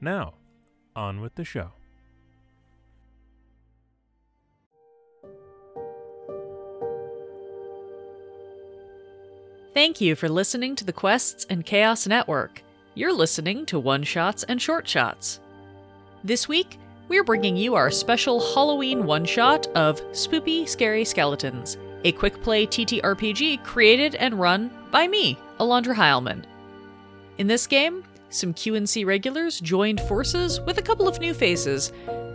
Now, on with the show. Thank you for listening to the Quests and Chaos Network. You're listening to One Shots and Short Shots. This week, we're bringing you our special Halloween one shot of Spoopy Scary Skeletons, a quick play TTRPG created and run by me, Alondra Heilman. In this game, some QNC regulars joined forces with a couple of new faces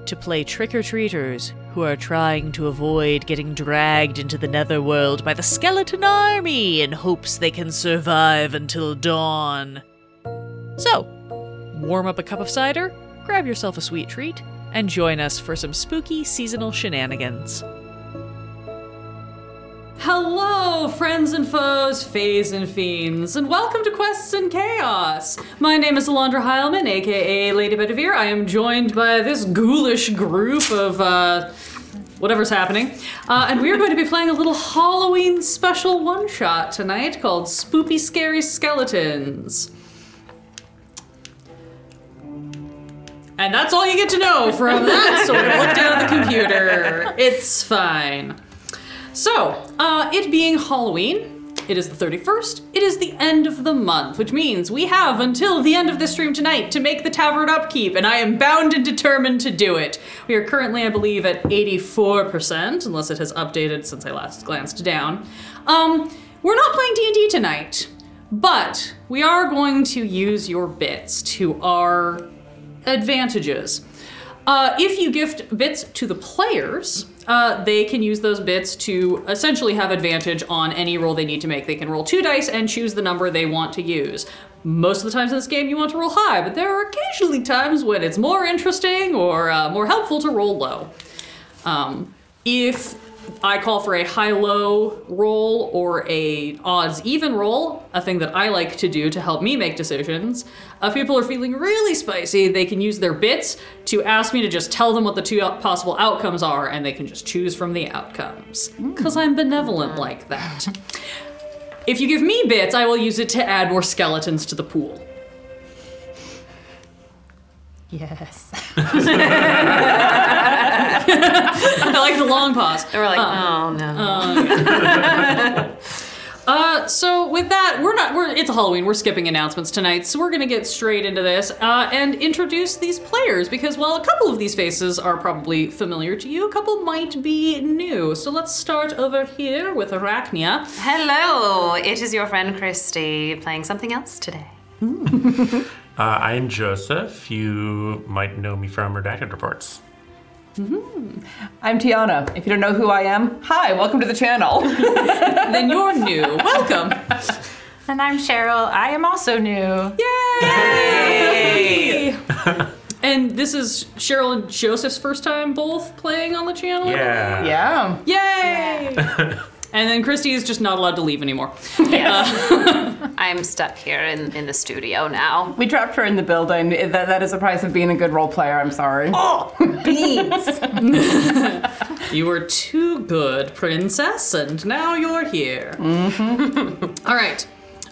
to play trick or treaters who are trying to avoid getting dragged into the netherworld by the skeleton army in hopes they can survive until dawn. So, warm up a cup of cider, grab yourself a sweet treat, and join us for some spooky seasonal shenanigans. Hello, friends and foes, fays and fiends, and welcome to Quests and Chaos. My name is Alondra Heilman, aka Lady Bedivere. I am joined by this ghoulish group of uh, whatever's happening, uh, and we are going to be playing a little Halloween special one shot tonight called Spoopy Scary Skeletons. And that's all you get to know from that sort of look down at the computer. It's fine. So, uh, it being Halloween, it is the 31st, it is the end of the month, which means we have until the end of the stream tonight to make the tavern upkeep, and I am bound and determined to do it. We are currently, I believe, at 84%, unless it has updated since I last glanced down. Um, we're not playing D&D tonight, but we are going to use your bits to our advantages. Uh, if you gift bits to the players, uh, they can use those bits to essentially have advantage on any roll they need to make. They can roll two dice and choose the number they want to use. Most of the times in this game, you want to roll high, but there are occasionally times when it's more interesting or uh, more helpful to roll low. Um, if I call for a high-low roll or a odds-even roll, a thing that I like to do to help me make decisions. If people are feeling really spicy, they can use their bits to ask me to just tell them what the two possible outcomes are, and they can just choose from the outcomes. Mm. Because I'm benevolent like that. If you give me bits, I will use it to add more skeletons to the pool. Yes. I like the long pause. And we're like, oh no. Uh, so with that, we're not. We're it's Halloween. We're skipping announcements tonight, so we're gonna get straight into this uh, and introduce these players because while a couple of these faces are probably familiar to you, a couple might be new. So let's start over here with Arachnia. Hello, it is your friend Christy playing something else today. Uh, I am Joseph. You might know me from Redacted Reports. Mm-hmm. I'm Tiana. If you don't know who I am, hi, welcome to the channel. Then you're new. Welcome. And I'm Cheryl. I am also new. Yay! and this is Cheryl and Joseph's first time both playing on the channel. Yeah. yeah. Yay! And then Christy is just not allowed to leave anymore. I'm stuck here in, in the studio now. We trapped her in the building. That, that is the price of being a good role player. I'm sorry. Oh, beans! You were too good, princess, and now you're here. Mm-hmm. All right.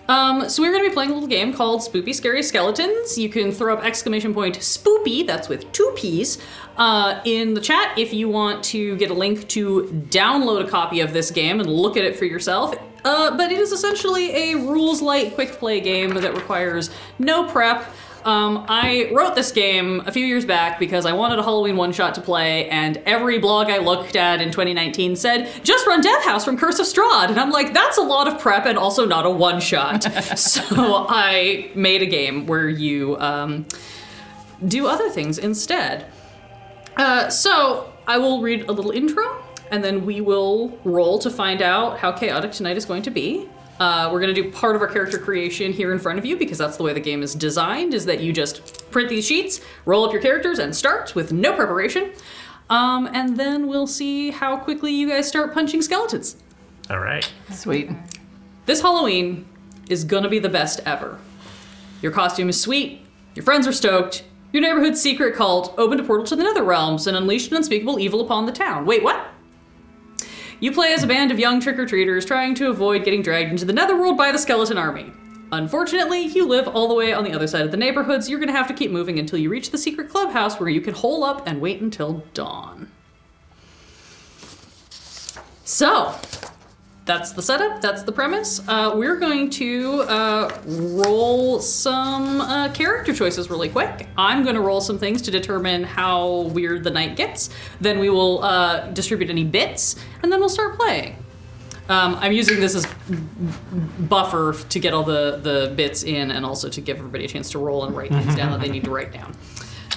Um, so we're going to be playing a little game called Spoopy Scary Skeletons. You can throw up exclamation point spoopy, that's with two P's, uh, in the chat if you want to get a link to download a copy of this game and look at it for yourself. Uh, but it is essentially a rules light quick play game that requires no prep. Um, I wrote this game a few years back because I wanted a Halloween one shot to play, and every blog I looked at in 2019 said, just run Death House from Curse of Strahd. And I'm like, that's a lot of prep and also not a one shot. so I made a game where you um, do other things instead. Uh, so I will read a little intro, and then we will roll to find out how chaotic tonight is going to be. Uh, we're going to do part of our character creation here in front of you because that's the way the game is designed. Is that you just print these sheets, roll up your characters, and start with no preparation. Um, and then we'll see how quickly you guys start punching skeletons. All right. Sweet. This Halloween is gonna be the best ever. Your costume is sweet, your friends are stoked, your neighborhood's secret cult opened a portal to the nether realms and unleashed an unspeakable evil upon the town. Wait, what? You play as a band of young trick or treaters trying to avoid getting dragged into the netherworld by the skeleton army. Unfortunately, you live all the way on the other side of the neighborhood, so you're gonna have to keep moving until you reach the secret clubhouse where you can hole up and wait until dawn. So, that's the setup. That's the premise. Uh, we're going to uh, roll some uh, character choices really quick. I'm going to roll some things to determine how weird the night gets. Then we will uh, distribute any bits, and then we'll start playing. Um, I'm using this as buffer to get all the, the bits in, and also to give everybody a chance to roll and write things down that they need to write down.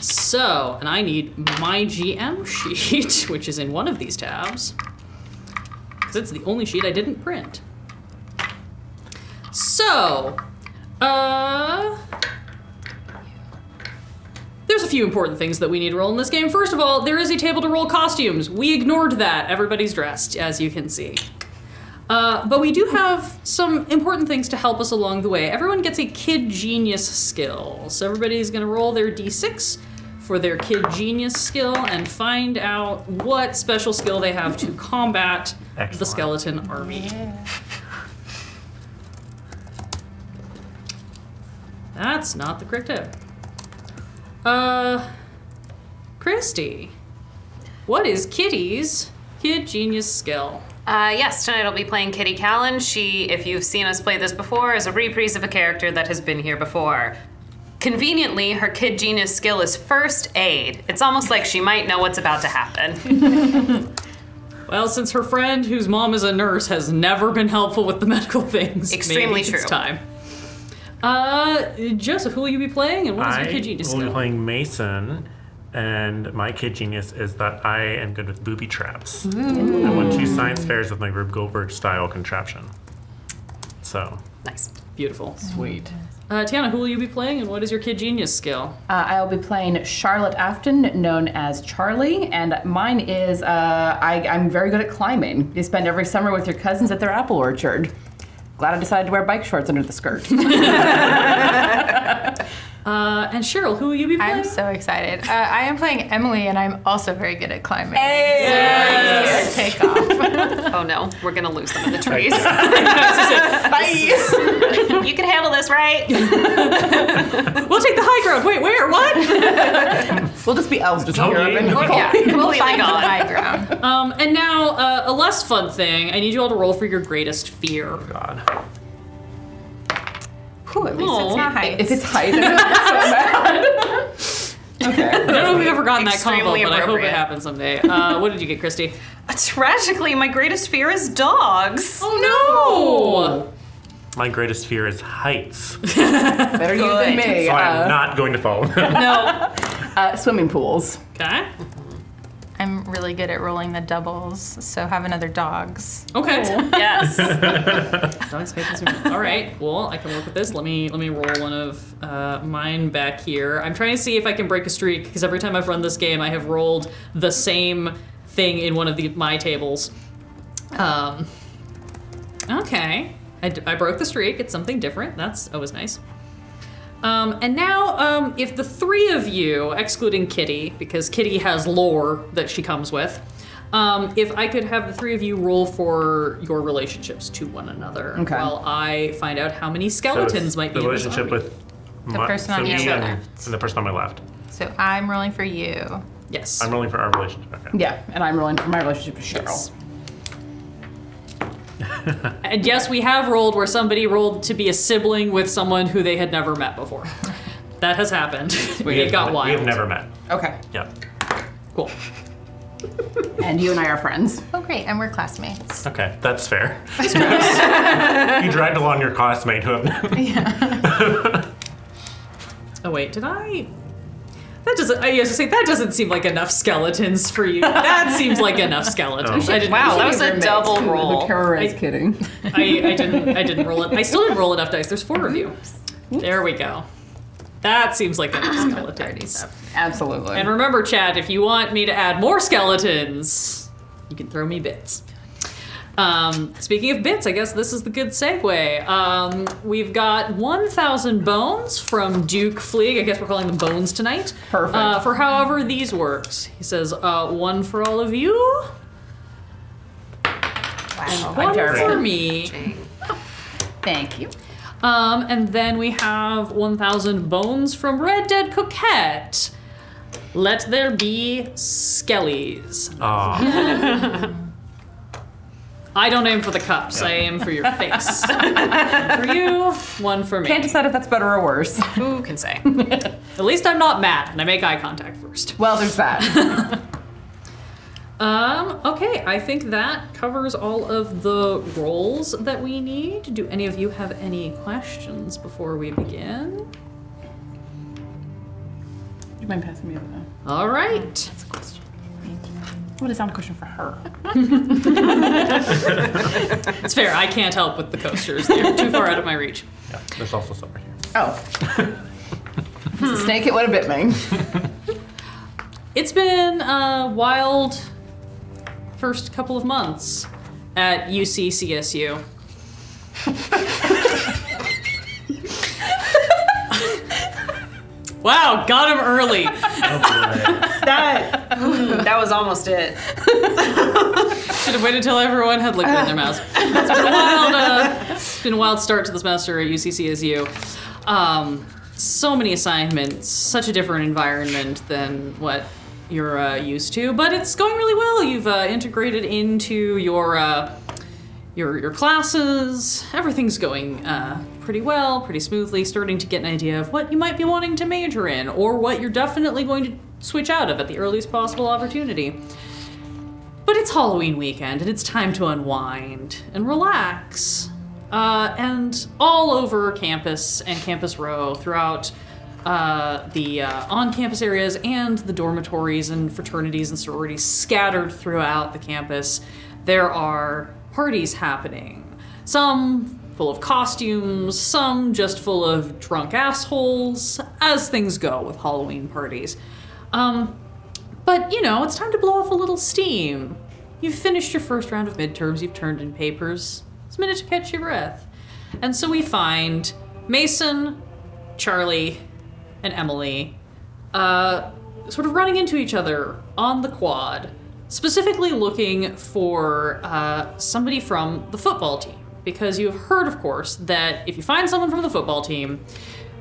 So, and I need my GM sheet, which is in one of these tabs because it's the only sheet I didn't print. So, uh, there's a few important things that we need to roll in this game. First of all, there is a table to roll costumes. We ignored that. Everybody's dressed, as you can see. Uh, but we do have some important things to help us along the way. Everyone gets a Kid Genius skill. So everybody's going to roll their d6 for their Kid Genius skill and find out what special skill they have to combat the skeleton army. That's not the correct tip. Uh, Christy, what is Kitty's Kid Genius skill? Uh, yes, tonight I'll be playing Kitty Callan. She, if you've seen us play this before, is a reprise of a character that has been here before. Conveniently, her kid genius skill is first aid. It's almost like she might know what's about to happen. Well, since her friend, whose mom is a nurse, has never been helpful with the medical things, Extremely maybe it's time. Uh, Joseph, who will you be playing, and what is I your kid genius will be skill? playing Mason, and my kid genius is that I am good with booby traps. I won two science fairs with my Rube Goldberg style contraption. So, nice. Beautiful. Sweet. Uh, Tiana, who will you be playing, and what is your kid genius skill? Uh, I'll be playing Charlotte Afton, known as Charlie, and mine is uh, I, I'm very good at climbing. You spend every summer with your cousins at their apple orchard. Glad I decided to wear bike shorts under the skirt. Uh, and Cheryl, who will you be playing? I'm so excited. Uh, I am playing Emily, and I'm also very good at climbing. Hey! So, take off. Oh no, we're gonna lose them in the trees. Bye! you can handle this, right? we'll take the high ground. Wait, where? What? we'll just be elves just Totally. here. and- yeah, completely Find the high ground. um, and now uh, a less fun thing. I need you all to roll for your greatest fear. God. Whew, at least Aw. it's not heights. If it's height, then I'm so mad. okay. I don't know if we've ever gotten that combo, but I hope it happens someday. Uh, what did you get, Christy? Tragically, my greatest fear is dogs. Oh no! My greatest fear is heights. Better you than me. So I'm Uh, not going to fall. No. uh, swimming pools. Okay. I'm really good at rolling the doubles, so have another dogs. Okay. Yes. Dogs hate this. All right, cool. I can work with this. Let me let me roll one of uh, mine back here. I'm trying to see if I can break a streak because every time I've run this game, I have rolled the same thing in one of the my tables. Um. Okay, I, d- I broke the streak. It's something different. That's always nice. Um, and now, um, if the three of you, excluding Kitty, because Kitty has lore that she comes with, um, if I could have the three of you roll for your relationships to one another, Okay. while I find out how many skeletons it's might the be in this relationship army. with The my- person on your me and- left. and the person on my left. So I'm rolling for you. Yes. I'm rolling for our relationship. Okay. Yeah, and I'm rolling for my relationship with Cheryl. And yes, we have rolled where somebody rolled to be a sibling with someone who they had never met before. That has happened. We it have, got We have never met. Okay. Yep. Cool. And you and I are friends. Oh, great, and we're classmates. Okay, that's fair. you dragged along your classmate who have Oh wait, did I? That doesn't. I used to say that doesn't seem like enough skeletons for you. That seems like enough skeletons. Oh. I didn't. Wow, that was a double roll. Who terrorize I- kidding. I, I didn't. I didn't roll it. I still didn't roll enough dice. There's four of you. There we go. That seems like enough skeletons. Absolutely. And remember, chat, if you want me to add more skeletons, you can throw me bits. Um, speaking of bits, I guess this is the good segue. Um, we've got 1,000 bones from Duke Fleeg. I guess we're calling them bones tonight. Perfect. Uh, for however these works. He says, uh, one for all of you, Wow. one terrible. for me. Thank you. Um, and then we have 1,000 bones from Red Dead Coquette. Let there be skellies. Aw. I don't aim for the cups. I aim for your face. one for you, one for me. Can't decide if that's better or worse. Who can say? At least I'm not mad, and I make eye contact first. Well, there's that. Um, okay, I think that covers all of the roles that we need. Do any of you have any questions before we begin? Do you mind passing me over that? All right. What is on a sound question for her? It's fair. I can't help with the coasters. They're too far out of my reach. yeah, there's also some right here. Oh. It's a snake, it would have bit me. It's been a wild first couple of months at UCCSU. Wow, got him early. that that was almost it. Should have waited till everyone had liquid in their mouths. It's been a wild, uh, it's been a wild start to the semester at UCCSU. Um, so many assignments, such a different environment than what you're uh, used to, but it's going really well. You've uh, integrated into your uh, your your classes. Everything's going uh, pretty well, pretty smoothly. Starting to get an idea of what you might be wanting to major in, or what you're definitely going to switch out of at the earliest possible opportunity. But it's Halloween weekend, and it's time to unwind and relax. Uh, and all over campus and Campus Row, throughout uh, the uh, on campus areas and the dormitories and fraternities and sororities scattered throughout the campus, there are parties happening. Some full of costumes, some just full of drunk assholes, as things go with Halloween parties. Um, but, you know, it's time to blow off a little steam. You've finished your first round of midterms, you've turned in papers. It's a minute to catch your breath. And so we find Mason, Charlie, and Emily uh, sort of running into each other on the quad, specifically looking for uh, somebody from the football team. Because you have heard, of course, that if you find someone from the football team,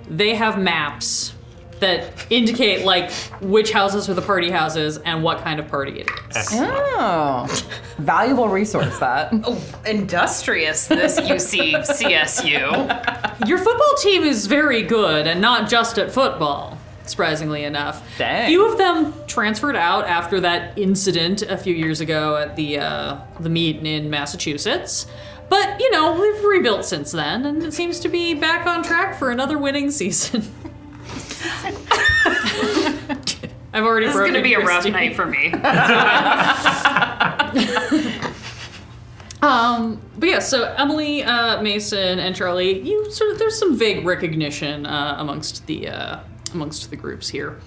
they have maps that indicate like which houses are the party houses and what kind of party it is. Excellent. Oh. Valuable resource, that. Oh, industrious this UC CSU. Your football team is very good, and not just at football. Surprisingly enough, Dang. few of them transferred out after that incident a few years ago at the uh, the meet in Massachusetts. But you know, we've rebuilt since then, and it seems to be back on track for another winning season. I've already This is broken gonna be a rough Christy. night for me. Um, but yeah, so Emily, uh, Mason, and Charlie, you sort of there's some vague recognition uh, amongst the uh, amongst the groups here.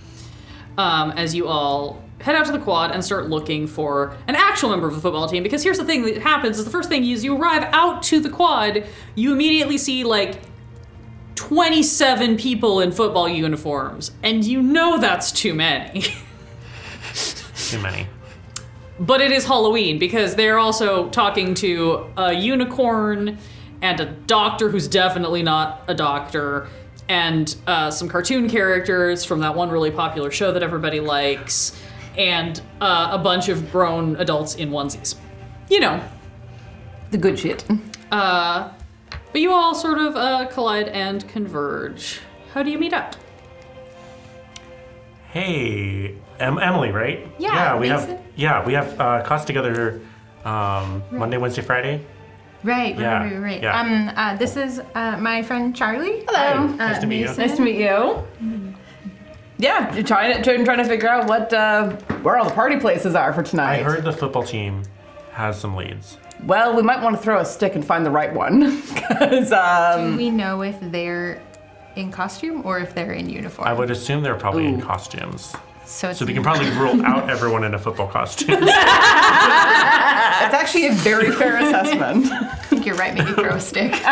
Um, as you all head out to the quad and start looking for an actual member of the football team, because here's the thing that happens: is the first thing is you arrive out to the quad, you immediately see like 27 people in football uniforms, and you know that's too many. Too many. But it is Halloween because they're also talking to a unicorn and a doctor who's definitely not a doctor, and uh, some cartoon characters from that one really popular show that everybody likes, and uh, a bunch of grown adults in onesies. You know. The good shit. Uh, but you all sort of uh, collide and converge. How do you meet up? Hey, em- Emily, right? Yeah, Yeah, we Mason. have. Yeah, we have uh, class together um, Monday, Wednesday, Friday. Right, right, Yeah, right, right. yeah. Um, uh, this is uh, my friend Charlie. Hello. Uh, Nice to meet you. Nice to meet you. Yeah, you're trying to trying, trying to figure out what uh, where all the party places are for tonight. I heard the football team has some leads. Well, we might want to throw a stick and find the right one, because um, Do we know if they're in costume or if they're in uniform. I would assume they're probably in costumes. so it's So we can probably rule out everyone in a football costume. That's actually a very fair assessment. I think you're right. Maybe throw a stick. Here,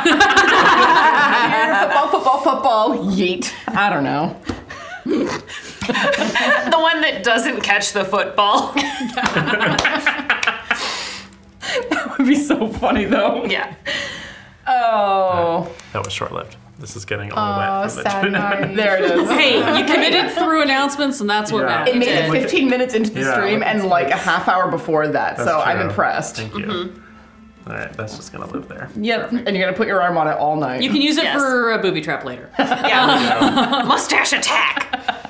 football, football, football. Yeet. I don't know. The one that doesn't catch the football. That would be so funny though. yeah. Oh, that was short lived. This is getting all Oh, wet from the sad there it is. Hey, you committed through announcements, and that's what Yeah. matters. It made it 15 minutes into the Yeah, stream and like a half hour before that, That's so I'm true. impressed. Thank you. Mm-hmm. All right, that's just gonna live there. Yep. And you're gonna put your arm on it all night. You can use it Yes. for a booby trap later. Yeah. Mustache attack.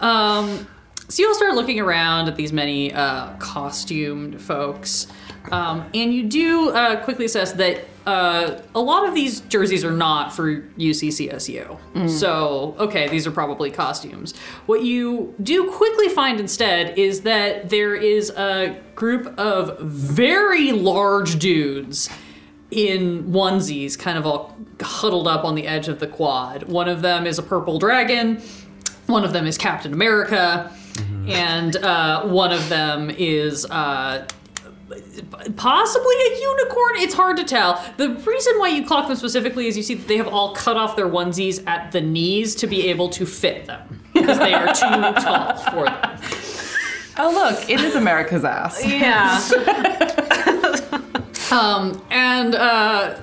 So you all start looking around at these many uh, costumed folks, um, and you do uh, quickly assess that uh, a lot of these jerseys are not for UCCSU. So, okay, these are probably costumes. What you do quickly find instead is that there is a group of very large dudes in onesies, kind of all huddled up on the edge of the quad. One of them is a purple dragon, one of them is Captain America, and uh, one of them is. Uh, Possibly a unicorn. It's hard to tell. The reason why you clock them specifically is you see that they have all cut off their onesies at the knees to be able to fit them because they are too tall for them. oh look, it is America's ass. Yeah. Um, and uh,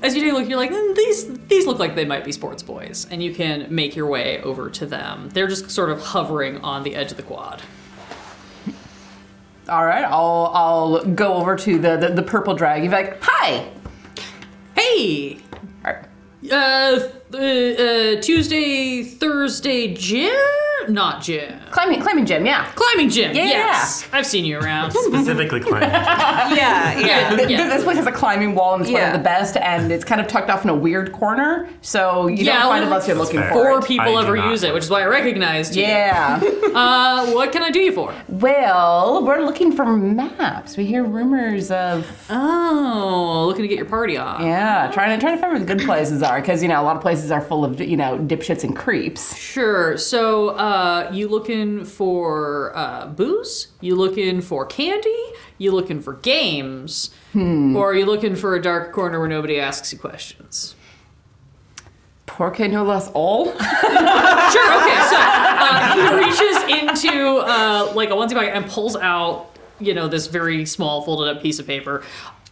as you take a look, you're like, "Mm, these these look like they might be sports boys, and you can make your way over to them. They're just sort of hovering on the edge of the quad. All right, I'll I'll go over to the the, the purple drag. You're like, hi. Hey, All right. uh, uh, Tuesday, Thursday, gym? Not gym. Climbing climbing gym, yeah. Climbing gym. Yeah. Yes, I've seen you around. Specifically climbing. Yeah. Yeah. Th- Yeah. This place has a climbing wall and it's one of the best, and it's kind of tucked off in a weird corner, so you Yeah, don't find it unless you're looking fair. for Four it. people I ever use it, which is why I recognized you. Yeah. Uh, what can I do you for? well, we're looking for maps. We hear rumors of Oh, looking to get your party off. yeah, trying to trying to find where the good places are, because you know a lot of places are full of you know dipshits and creeps. Sure. So, uh, you looking for uh, booze? You looking for candy? You looking for games? Or are you looking for a dark corner where nobody asks you questions? Porque no las all. Sure. Okay. So uh, he reaches into uh, like a onesie pocket and pulls out, you know, this very small folded up piece of paper.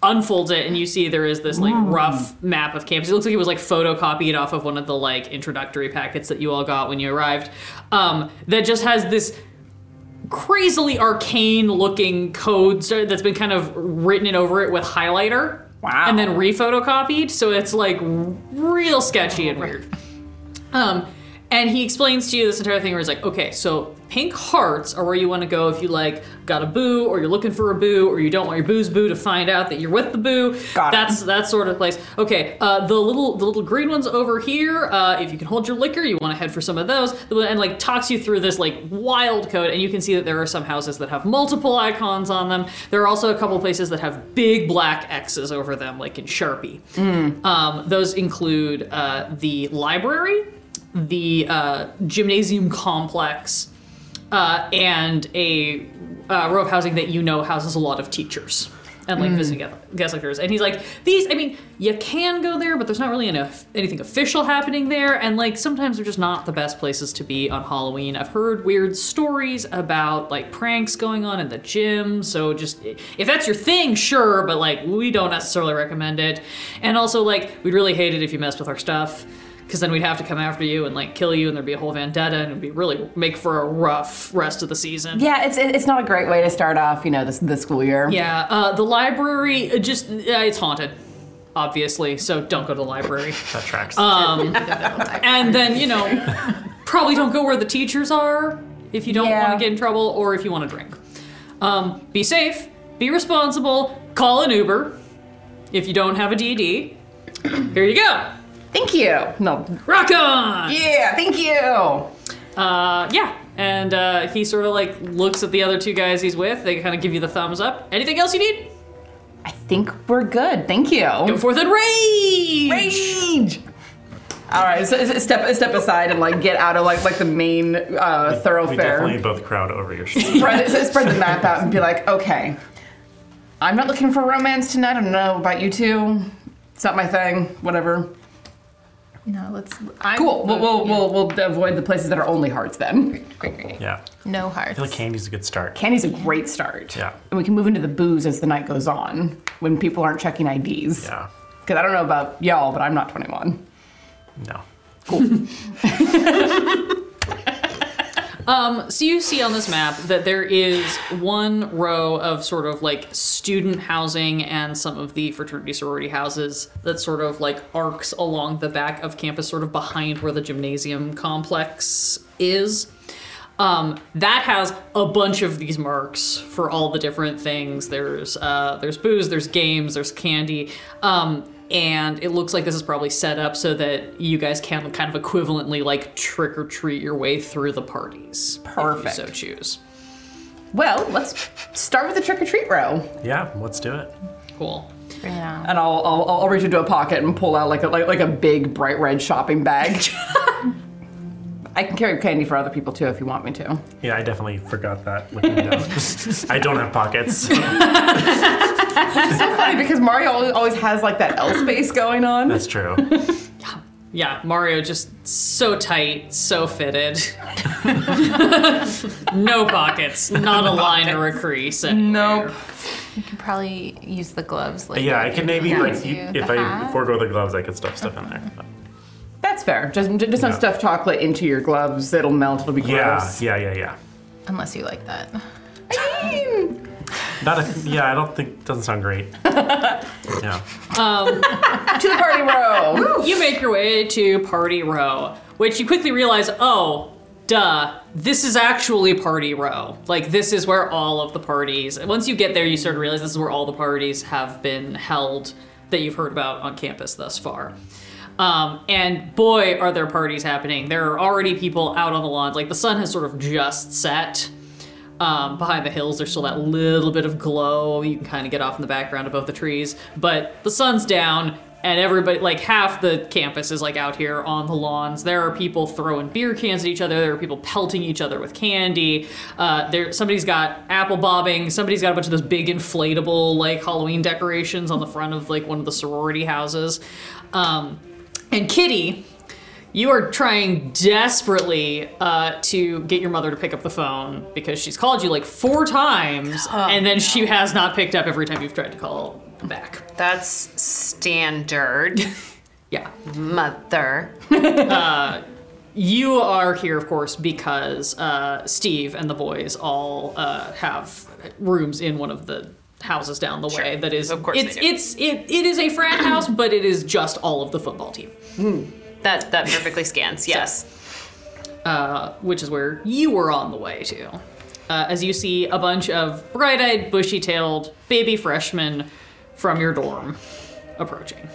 Unfolds it and you see there is this like rough map of campus. It looks like it was like photocopied off of one of the like introductory packets that you all got when you arrived. Um, that just has this crazily arcane looking codes that's been kind of written over it with highlighter. Wow. And then refotocopied, so it's like real sketchy and weird. Um, and he explains to you this entire thing where he's like, okay, so pink hearts are where you want to go if you like got a boo or you're looking for a boo or you don't want your boo's boo to find out that you're with the boo. Got it. That's that sort of place. Okay, uh, the little the little green ones over here. Uh, if you can hold your liquor, you want to head for some of those. And like talks you through this like wild code, and you can see that there are some houses that have multiple icons on them. There are also a couple places that have big black X's over them, like in Sharpie. Um, those include uh, the library, the uh, gymnasium complex, uh, and a uh, row of housing that you know houses a lot of teachers and like visiting guest- guest lecturers. And he's like, these, I mean, you can go there, but there's not really enough, anything official happening there. And like sometimes they're just not the best places to be on Halloween. I've heard weird stories about like pranks going on in the gym. So just if that's your thing, sure, but like we don't necessarily recommend it. And also like we'd really hate it if you messed with our stuff because then we'd have to come after you and like kill you, and there'd be a whole vendetta, and it'd be really make for a rough rest of the season. Yeah, it's it's not a great way to start off, you know, this the school year. Yeah, uh, the library uh, just uh, it's haunted, obviously. So don't go to the library. That tracks. And then you know, probably don't go where the teachers are if you don't Yeah. want to get in trouble or if you want to drink. Um, be safe, be responsible, call an Uber if you don't have a DD. Here you go. Thank you. No. Rock on. Yeah, thank you. Uh, yeah. And uh, he sort of like looks at the other two guys he's with. They kind of give you the thumbs up. Anything else you need? I think we're good. Thank you. Go forth and rage. Rage. All right, so so step step aside and like get out of like like the main uh, We thoroughfare. definitely both crowd over your shoulder. spread, spread the map out and be like, okay, I'm not looking for romance tonight. I don't know about you two. It's not my thing. Whatever. No, let's. I'm, Cool. We'll we'll, we'll, we'll avoid the places that are only hearts then. Great, great. Yeah. No I hearts. feel like candy's a good start. Candy's a great start. Yeah. And we can move into the booze as the night goes on when people aren't checking IDs. Yeah. Because I don't know about y'all, but I'm not 21. No. Um, so you see on this map that there is one row of sort of like student housing and some of the fraternity sorority houses that sort of like arcs along the back of campus, sort of behind where the gymnasium complex is. Um, that has a bunch of these marks for all the different things. There's uh, there's booze, there's games, there's candy, um, and it looks like this is probably set up so that you guys can kind of equivalently like trick or treat your way through the parties. Perfect. If you so choose. Well, let's start with the trick or treat row. Yeah, let's do it. Cool. Yeah. And I'll, I'll, I'll reach into a pocket and pull out like a, like, like a big bright red shopping bag. I can carry candy for other people too if you want me to. Yeah, I definitely forgot that looking down. I don't have pockets. It's so funny because Mario always, always has like that L space going on. That's true. Yeah, Mario just so tight, so fitted. no pockets, not a line or a crease. anywhere. Nope. You could probably use the gloves. Like Yeah, I can maybe like you, if I forego the gloves, I could stuff stuff in there. That's fair. Just, just don't Yeah. stuff chocolate into your gloves. It'll melt. It'll be Yeah, gross. yeah, yeah, yeah. Unless you like that. Not a, yeah, I don't think doesn't sound great. Yeah. Um, to the party row. You make your way to Party Row, which you quickly realize, oh, duh, this is actually Party Row. Like, this is where all of the parties, once you get there, you sort of realize this is where all the parties have been held that you've heard about on campus thus far. Um, and boy, are there parties happening. There are already people out on the lawns. Like, the sun has sort of just set. Um, behind the hills, there's still that little bit of glow you can kind of get off in the background above the trees. But the sun's down, and everybody, like half the campus, is like out here on the lawns. There are people throwing beer cans at each other. There are people pelting each other with candy. Uh, there, somebody's got apple bobbing. Somebody's got a bunch of those big inflatable like Halloween decorations on the front of like one of the sorority houses. Um, and Kitty, you are trying desperately uh, to get your mother to pick up the phone because she's called you like four times, and then she has not picked up every time you've tried to call back. That's standard. Yeah. Mother. You are here, of course, because uh, Steve and the boys all uh, have rooms in one of the houses down the way. That is, Of course it's they do. it's it, it is a frat house, but it is just all of the football team. That that perfectly scans. Yes. uh, which is where you were on the way to. Uh, as you see a bunch of bright eyed, bushy tailed baby freshmen from your dorm approaching.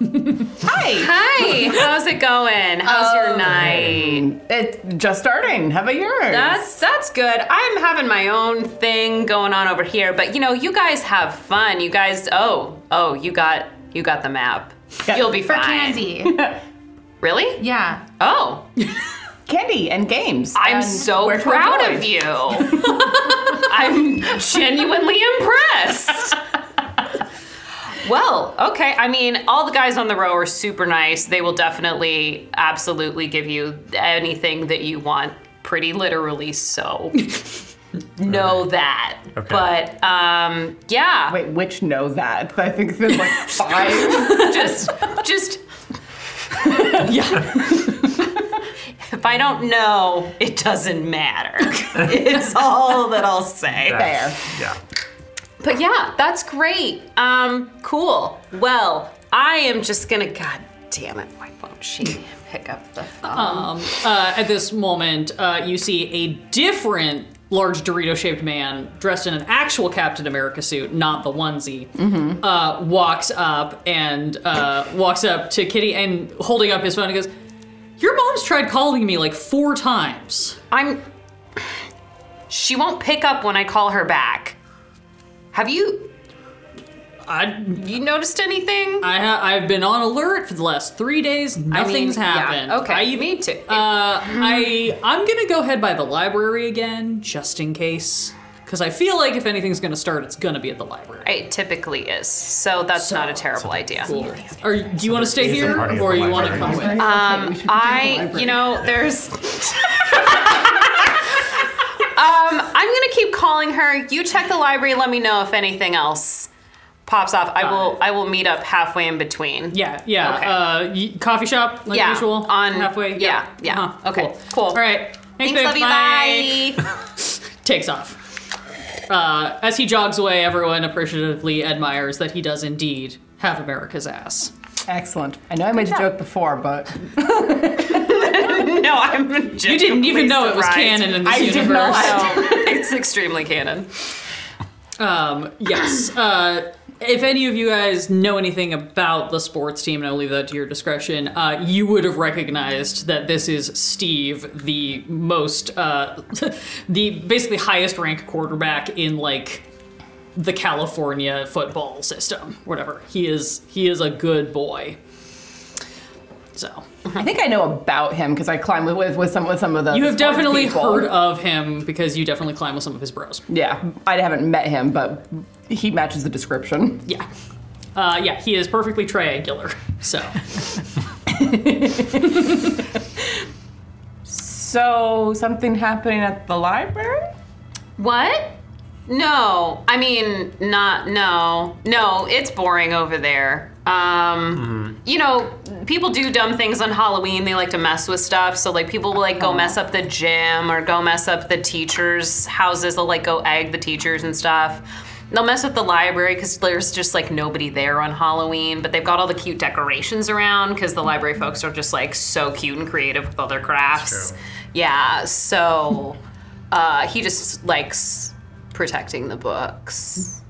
Hi. Hi. How's it going? How's your oh. night? It's just starting. How about yours? That's that's good. I'm having my own thing going on over here, but you know, you guys have fun. You guys oh, oh, you got you got the map. You'll be For fine. candy. Really? yeah. Oh, candy and games. I'm and so proud of you. I'm genuinely impressed. Well, okay. I mean, all the guys on the row are super nice. They will definitely, absolutely give you anything that you want, pretty literally. So, know that. Okay. But um, yeah, Wait, which know that? I think there's like five. just, just. yeah. if I don't know, it doesn't matter. it's all that I'll say. Fair. Yeah. But yeah, that's great. Um, cool. Well, I am just gonna. God damn it! Why won't she pick up the phone? Um, uh, at this moment, uh, you see a different large Dorito shaped man dressed in an actual Captain America suit, not the onesie, uh, walks up and uh, walks up to Kitty and holding up his phone and goes, Your mom's tried calling me like four times. I'm. She won't pick up when I call her back. Have you? I, You noticed anything? I ha- I've been on alert for the last three days. Nothing's I mean, yeah, happened. okay, I, you need to. Uh, I I'm gonna go head by the library again, just in case, because I feel like if anything's gonna start, it's gonna be at the library. it typically is, so that's not a terrible idea. Cool. Or do you want to stay here, or you want to come with? Um, I, you know, there's. um, I'm gonna keep calling her. You check the library. Let me know if anything else pops off. I will. I will meet up halfway in between. Yeah, yeah. Okay. Uh, y- coffee shop, like Yeah, usual. on- halfway. yeah, yeah. Uh-huh, Okay, cool. All right. Thanks, Thanks, babe. love you. Bye. Takes off. Uh, as he jogs away, everyone appreciatively admires that he does indeed have America's ass. Excellent. I know I made a joke before, but no, I'm. You didn't even know it was canon in this I did universe. it's extremely canon. Um, yes. Uh, if any of you guys know anything about the sports team, and I'll leave that to your discretion, uh, you would have recognized that this is Steve, the most, uh, the basically highest ranked quarterback in like the California football system, whatever. He is he is a good boy. So I think I know about him because I climbed with, with with some with some of the. you have sports definitely people. heard of him because you definitely climb with some of his bros. Yeah, I haven't met him, but he matches the description. Yeah. Uh, yeah, he is perfectly triangular. So So something happening at the library? What? No, I mean, not no, no. It's boring over there. Um, you know, people do dumb things on Halloween. They like to mess with stuff. So like, people will like go mess up the gym or go mess up the teachers' houses. They'll like go egg the teachers and stuff. They'll mess with the library because there's just like nobody there on Halloween, but they've got all the cute decorations around because the library folks are just like so cute and creative with all their crafts. true. Yeah, so uh, he just likes protecting the books.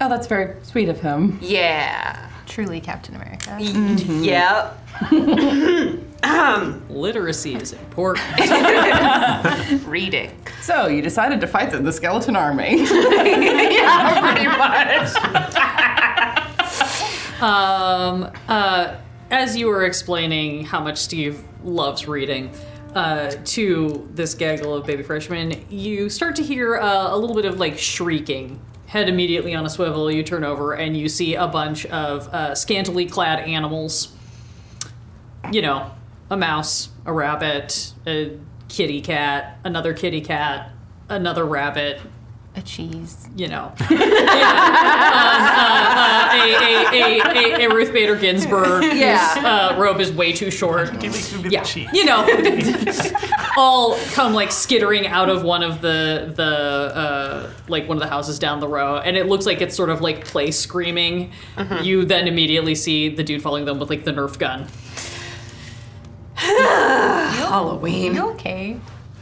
Oh, that's very sweet of him. Yeah. Truly Captain America. Yep. literacy is important. Reading. So you decided to fight the, the skeleton army. yeah, pretty much. Um, uh, as you were explaining how much Steve loves reading uh, to this gaggle of baby freshmen, you start to hear uh, a little bit of like shrieking. Head immediately on a swivel, you turn over and you see a bunch of uh, scantily clad animals. You know, a mouse, a rabbit, a kitty cat, another kitty cat, another rabbit, A cheese. you know. Yeah. Um, uh, uh, a, a, a, a, a Ruth Bader Ginsburg Yeah. uh, robe is way too short. Give me, give Yeah, cheese. you know, all come like skittering out of one of the the uh, like one of the houses down the row, and it looks like it's sort of like play screaming. You then immediately see the dude following them with like the Nerf gun. Halloween. You okay?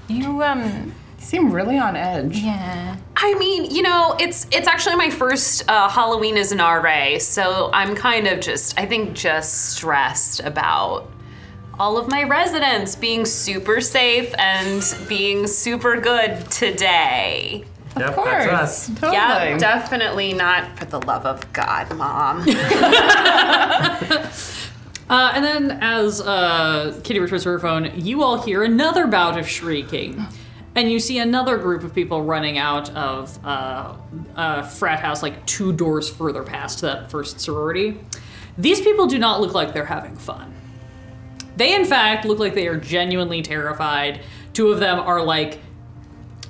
You um You seem really on edge. yeah. I mean, you know, it's it's actually my first uh, Halloween as an RA, so I'm kind of just, I think, just stressed about all of my residents being super safe and being super good today. Yep, Of course. that's us. Totally. Yeah, definitely not for the love of God, Mom. Uh, and then, as uh, Kitty returns to her phone, you all hear another bout of shrieking. And you see another group of people running out of uh, a frat house, like two doors further past that first sorority. These people do not look like they're having fun. They, in fact, look like they are genuinely terrified. Two of them are like,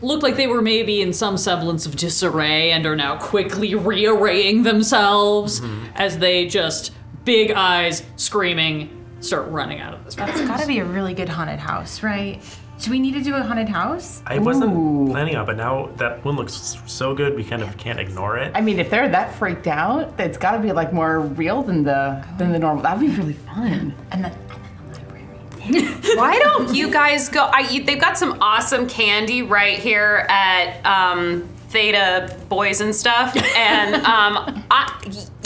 look like they were maybe in some semblance of disarray and are now quickly rearraying themselves as they just, big eyes, screaming, start running out of this That's gotta be a really good haunted house, right? Do we need to do a haunted house? I wasn't Ooh. planning on, but now that one looks so good, we kind of can't ignore it. I mean, if they're that freaked out, it's got to be like more real than the than the normal. That'd be really fun. And then Why don't you guys go? I, you, they've got some awesome candy right here at um, Theta Boys and stuff, and um, I,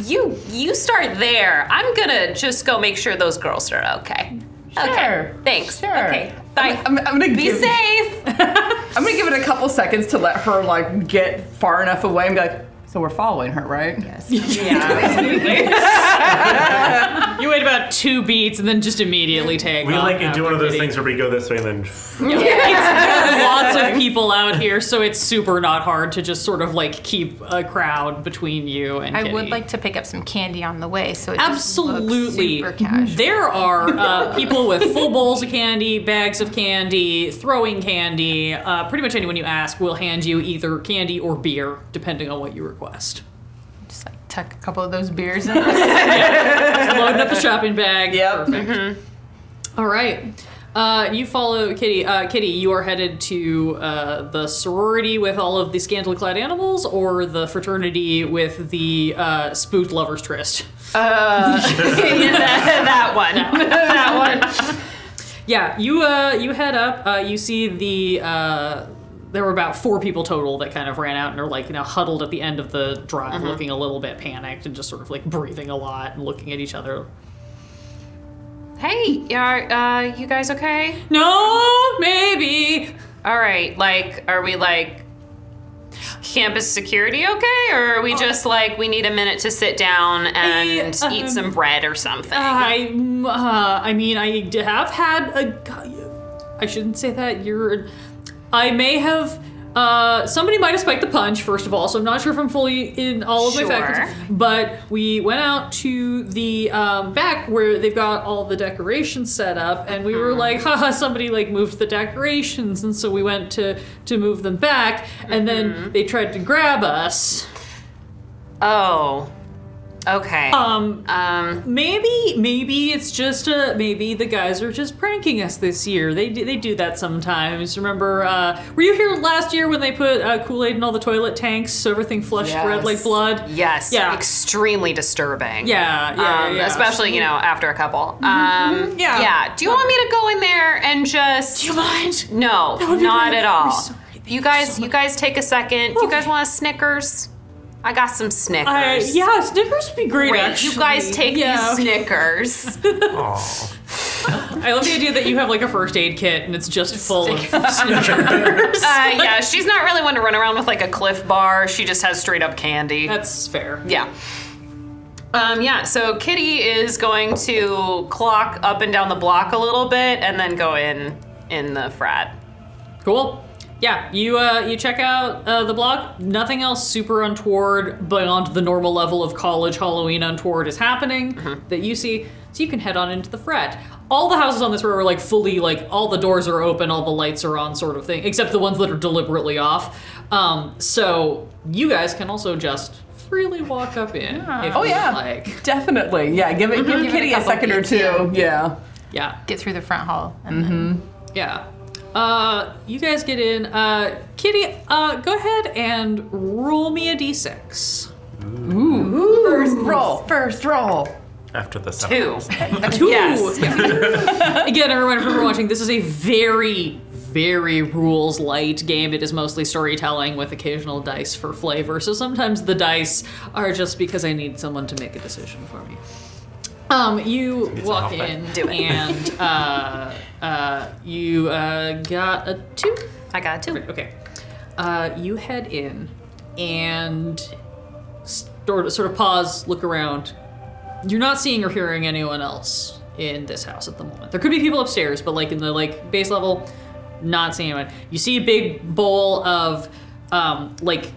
you you start there. I'm gonna just go make sure those girls are okay. Sure. Okay. Thanks. Sure. Okay. I'm, I'm gonna Be give, safe. I'm gonna give it a couple seconds to let her like get far enough away and be like, So we're following her, right? Yes. You wait about two beats and then just immediately take We off like do one of those Kitty. things where we go this way and then. It's lots of people out here, so it's super not hard to just sort of like keep a crowd between you and I Kitty. would like to pick up some candy on the way, so it just Absolutely. looks super casual. There are uh, people with full bowls of candy, bags of candy, throwing candy. Uh, pretty much anyone you ask will hand you either candy or beer, depending on what you request. Just like tuck a couple of those beers in. Just loading up the shopping bag. Yep. Perfect. All right. Uh, you follow Kitty. Uh, Kitty, you are headed to uh, the sorority with all of the scantily clad animals, or the fraternity with the uh, spooked lovers tryst. Yeah, that, that one. that one. Yeah, you uh, you head up. Uh, you see the uh, there were about four people total that kind of ran out and are like you know huddled at the end of the drive, looking a little bit panicked and just sort of like breathing a lot and looking at each other. Hey, are uh, you guys okay? No, maybe. All right, like, are we like campus security okay, or are we just like we need a minute to sit down and eat um, some bread or something? I, uh, I mean, I have had a. I shouldn't say that. You're. I may have. Uh, somebody might have spiked the punch, first of all, so I'm not sure if I'm fully in all of Sure. my faculties. But we went out to the um, back where they've got all the decorations set up, and we were like, haha, somebody like moved the decorations, and so we went to to move them back, and then they tried to grab us. oh, okay. Um, um, Maybe, maybe it's just uh maybe the guys are just pranking us this year. They do, they do that sometimes. Remember, uh, were you here last year when they put uh, Kool Aid in all the toilet tanks so everything flushed red like blood? yes, Yeah. extremely disturbing. Yeah, yeah, Um, yeah. especially you know after a couple. Um, Yeah. yeah. Do you want me to go in there and just? Do you mind? No, not great. at all. I'm sorry. Thank You guys, so you guys take a second. You guys want a Snickers? I got some Snickers. I, yeah, Snickers would be great. Great. actually. You guys take yeah. these Snickers. I love the idea that you have like a first aid kit and it's just full of Snickers. uh, yeah, she's not really one to run around with like a Clif Bar. She just has straight up candy. That's fair. Yeah. Um, yeah, so Kitty is going to clock up and down the block a little bit and then go in in the frat. Cool. Yeah, you uh, you check out uh, the block. Nothing else super untoward beyond the normal level of college Halloween untoward is happening that you see. So you can head on into the frat. All the houses on this row are like fully like all the doors are open, all the lights are on, sort of thing, except the ones that are deliberately off. Um, so you guys can also just freely walk up in. If Oh, yeah. like Definitely. Yeah, give it give Give it a Kitty a, second or two. yeah. Yeah. yeah. Get through the front hall. And then Yeah. Uh, you guys get in. Uh, Kitty, uh, go ahead and roll me a d6. Ooh. First roll. First roll. After the Two. Two. Yes. Again, everyone, if you're watching, this is a very, very rules light game. It is mostly storytelling with occasional dice for flavor. So sometimes the dice are just because I need someone to make a decision for me. Um, you to walk in Do it. and uh, uh, you uh, got a two. I got a two. Okay. Uh, you head in and sort of, sort of pause, look around. You're not seeing or hearing anyone else in this house at the moment. There could be people upstairs, but like in the like base level, not seeing anyone. You see a big bowl of um, like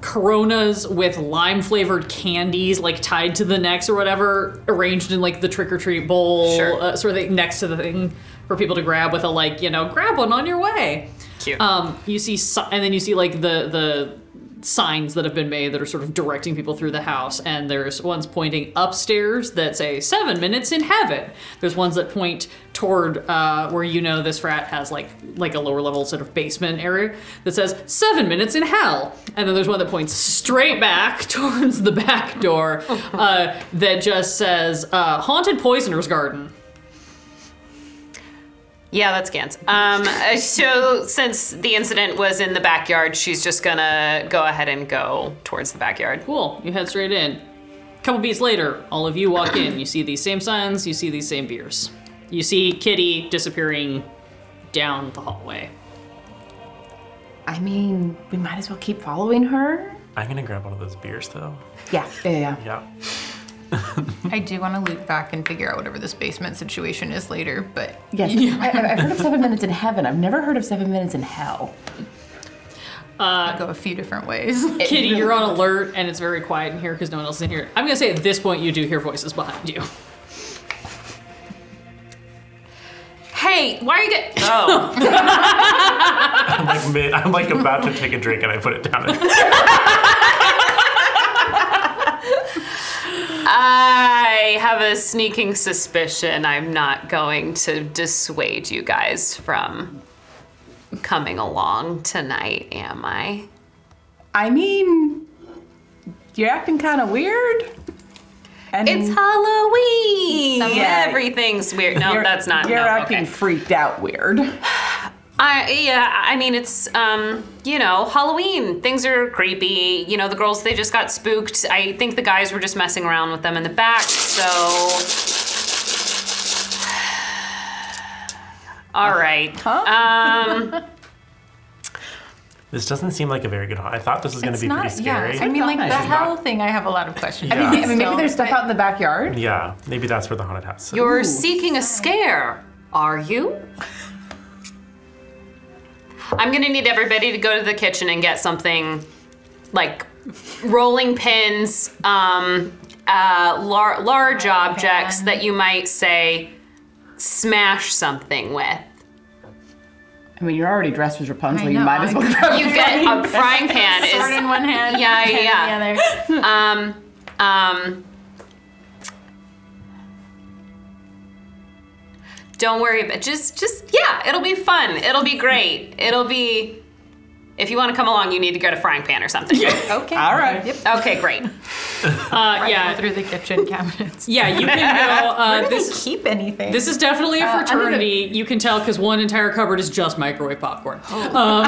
coronas with lime flavored candies like tied to the necks or whatever arranged in like the trick or treat bowl Sure. uh, sort of thing next to the thing for people to grab with a like you know grab one on your way Cute. um, you see, and then you see like the the signs that have been made that are sort of directing people through the house. And there's ones pointing upstairs that say seven minutes in heaven. There's ones that point toward uh, where you know this frat has like like a lower level sort of basement area that says seven minutes in hell. And then there's one that points straight back towards the back door uh, that just says uh, haunted poisoner's garden. Yeah, that's Gans. Um, so since the incident was in the backyard, she's just gonna go ahead and go towards the backyard. Cool. You head straight in. A couple beats later, all of you walk in. You see these same signs. You see these same beers. You see Kitty disappearing down the hallway. I mean, we might as well keep following her. I'm gonna grab one of those beers though. Yeah, yeah, yeah. Yeah. I do want to loop back and figure out whatever this basement situation is later, but Yes, I, I- I've heard of seven minutes in heaven. I've never heard of seven minutes in hell. Uh, I'll go a few different ways. Kitty, you're on alert, and it's very quiet in here because no one else is in here. I'm gonna say at this point you do hear voices behind you. Hey, why are you get? Oh, I'm like mid. I'm like about to take a drink and I put it down. I have a sneaking suspicion I'm not going to dissuade you guys from coming along tonight, am I? I mean, you're acting kind of weird. And It's Halloween. Yeah. Everything's weird. No, you're- that's not. You're no, acting okay. freaked out weird. I yeah, I mean it's um, you know, Halloween. Things are creepy. You know, the girls they just got spooked. I think the guys were just messing around with them in the back, so All right. Um this doesn't seem like a very good. I thought this was gonna It's be not, pretty scary. yeah. I mean, like the It's hell thing, I have a lot of questions. I mean, I mean, maybe there's stuff out in the backyard. yeah, maybe that's where the haunted house. Is. you're seeking a scare, are you? I'm gonna need everybody to go to the kitchen and get something like rolling pins, um, uh, lar- large objects that you might say smash something with. I mean, you're already dressed as Rapunzel. I You know, might as well grab You get a frying pan. Sword Is, in one hand. Yeah, pen in yeah. The other. um, um, don't worry about just just yeah it'll be fun it'll be great it'll be if you want to come along you need to go to frying pan or something Okay. All right. Yep. okay great Uh, yeah, Through the kitchen cabinets. yeah, you can go. Uh, Where do this they keep anything? This is definitely a Uh, under the- fraternity. You can tell because one entire cupboard is just microwave popcorn. Um,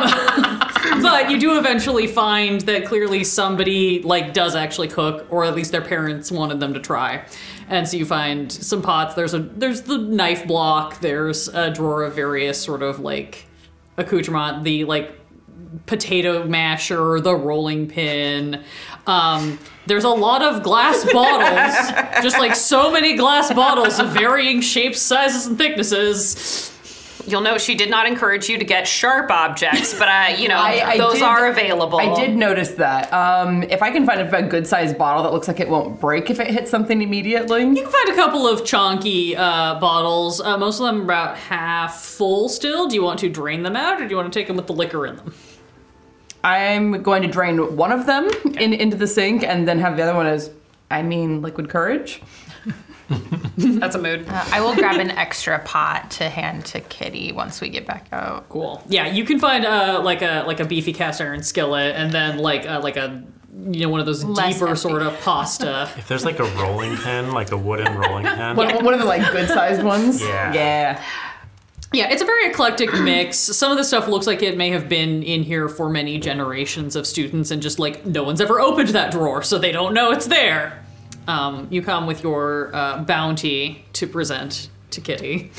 but you do eventually find that clearly somebody like does actually cook, or at least their parents wanted them to try. And so you find some pots. There's a there's the knife block. There's a drawer of various sort of like accoutrement. The like potato masher, the rolling pin. Um, there's a lot of glass bottles, just like so many glass bottles of varying shapes, sizes, and thicknesses. You'll note she did not encourage you to get sharp objects but uh, you know I- I those did- are available I did notice that. Um, if I can find a good sized bottle that looks like it won't break if it hits something immediately. You can find a couple of chonky uh, bottles. Uh, most of them are about half full still. Do you want to drain them out, or do you want to take them with the liquor in them? I'm going to drain one of them in, into the sink and then have the other one as, I mean, liquid courage. that's a mood Uh, I will grab an extra pot to hand to Kitty once we get back out. Cool. Yeah, you can find uh, like a like a beefy cast iron skillet, and then like uh, like a you know one of those Less deeper hefty. sort of pasta. If there's like a rolling pin, like a wooden rolling pin. One, one of the like good sized ones. Yeah. Yeah. Yeah, it's a very eclectic mix. Some of the stuff looks like it may have been in here for many generations of students, and just like no one's ever opened that drawer, so they don't know it's there. Um, you come with your uh, bounty to present to Kitty.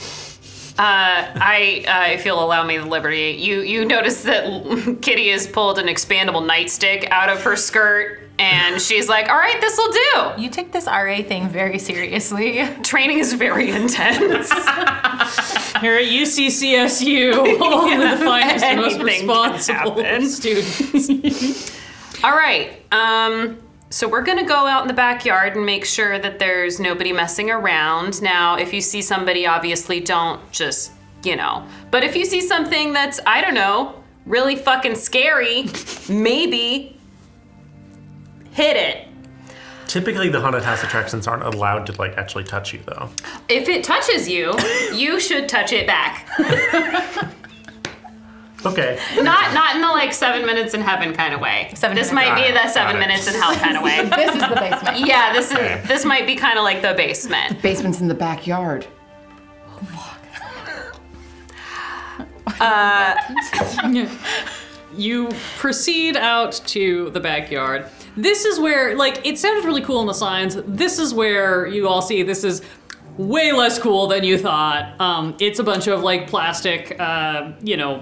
Uh, I, uh, if you'll allow me the liberty, you you notice that Kitty has pulled an expandable nightstick out of her skirt, and she's like, "All right, this will do." You take this RA thing very seriously. Training is very intense. Here at UCCSU, only the finest and most responsible students. All right. Um, so we're gonna go out in the backyard and make sure that there's nobody messing around. Now, if you see somebody, obviously don't just, you know. But if you see something that's, I don't know, really fucking scary, maybe hit it. Typically, the haunted house attractions aren't allowed to like actually touch you, though. If it touches you, you should touch it back. Okay. Not not in the like seven minutes in heaven kind of way. Seven this minutes. might be it, the seven got it. minutes in hell kind of way. This is the basement. Yeah, this is Okay. this might be kind of like the basement. The Basement's in the backyard. you proceed out to the backyard. This is where, like, it sounded really cool in the signs. This is where you all see this is way less cool than you thought. Um, it's a bunch of like plastic, uh, you know,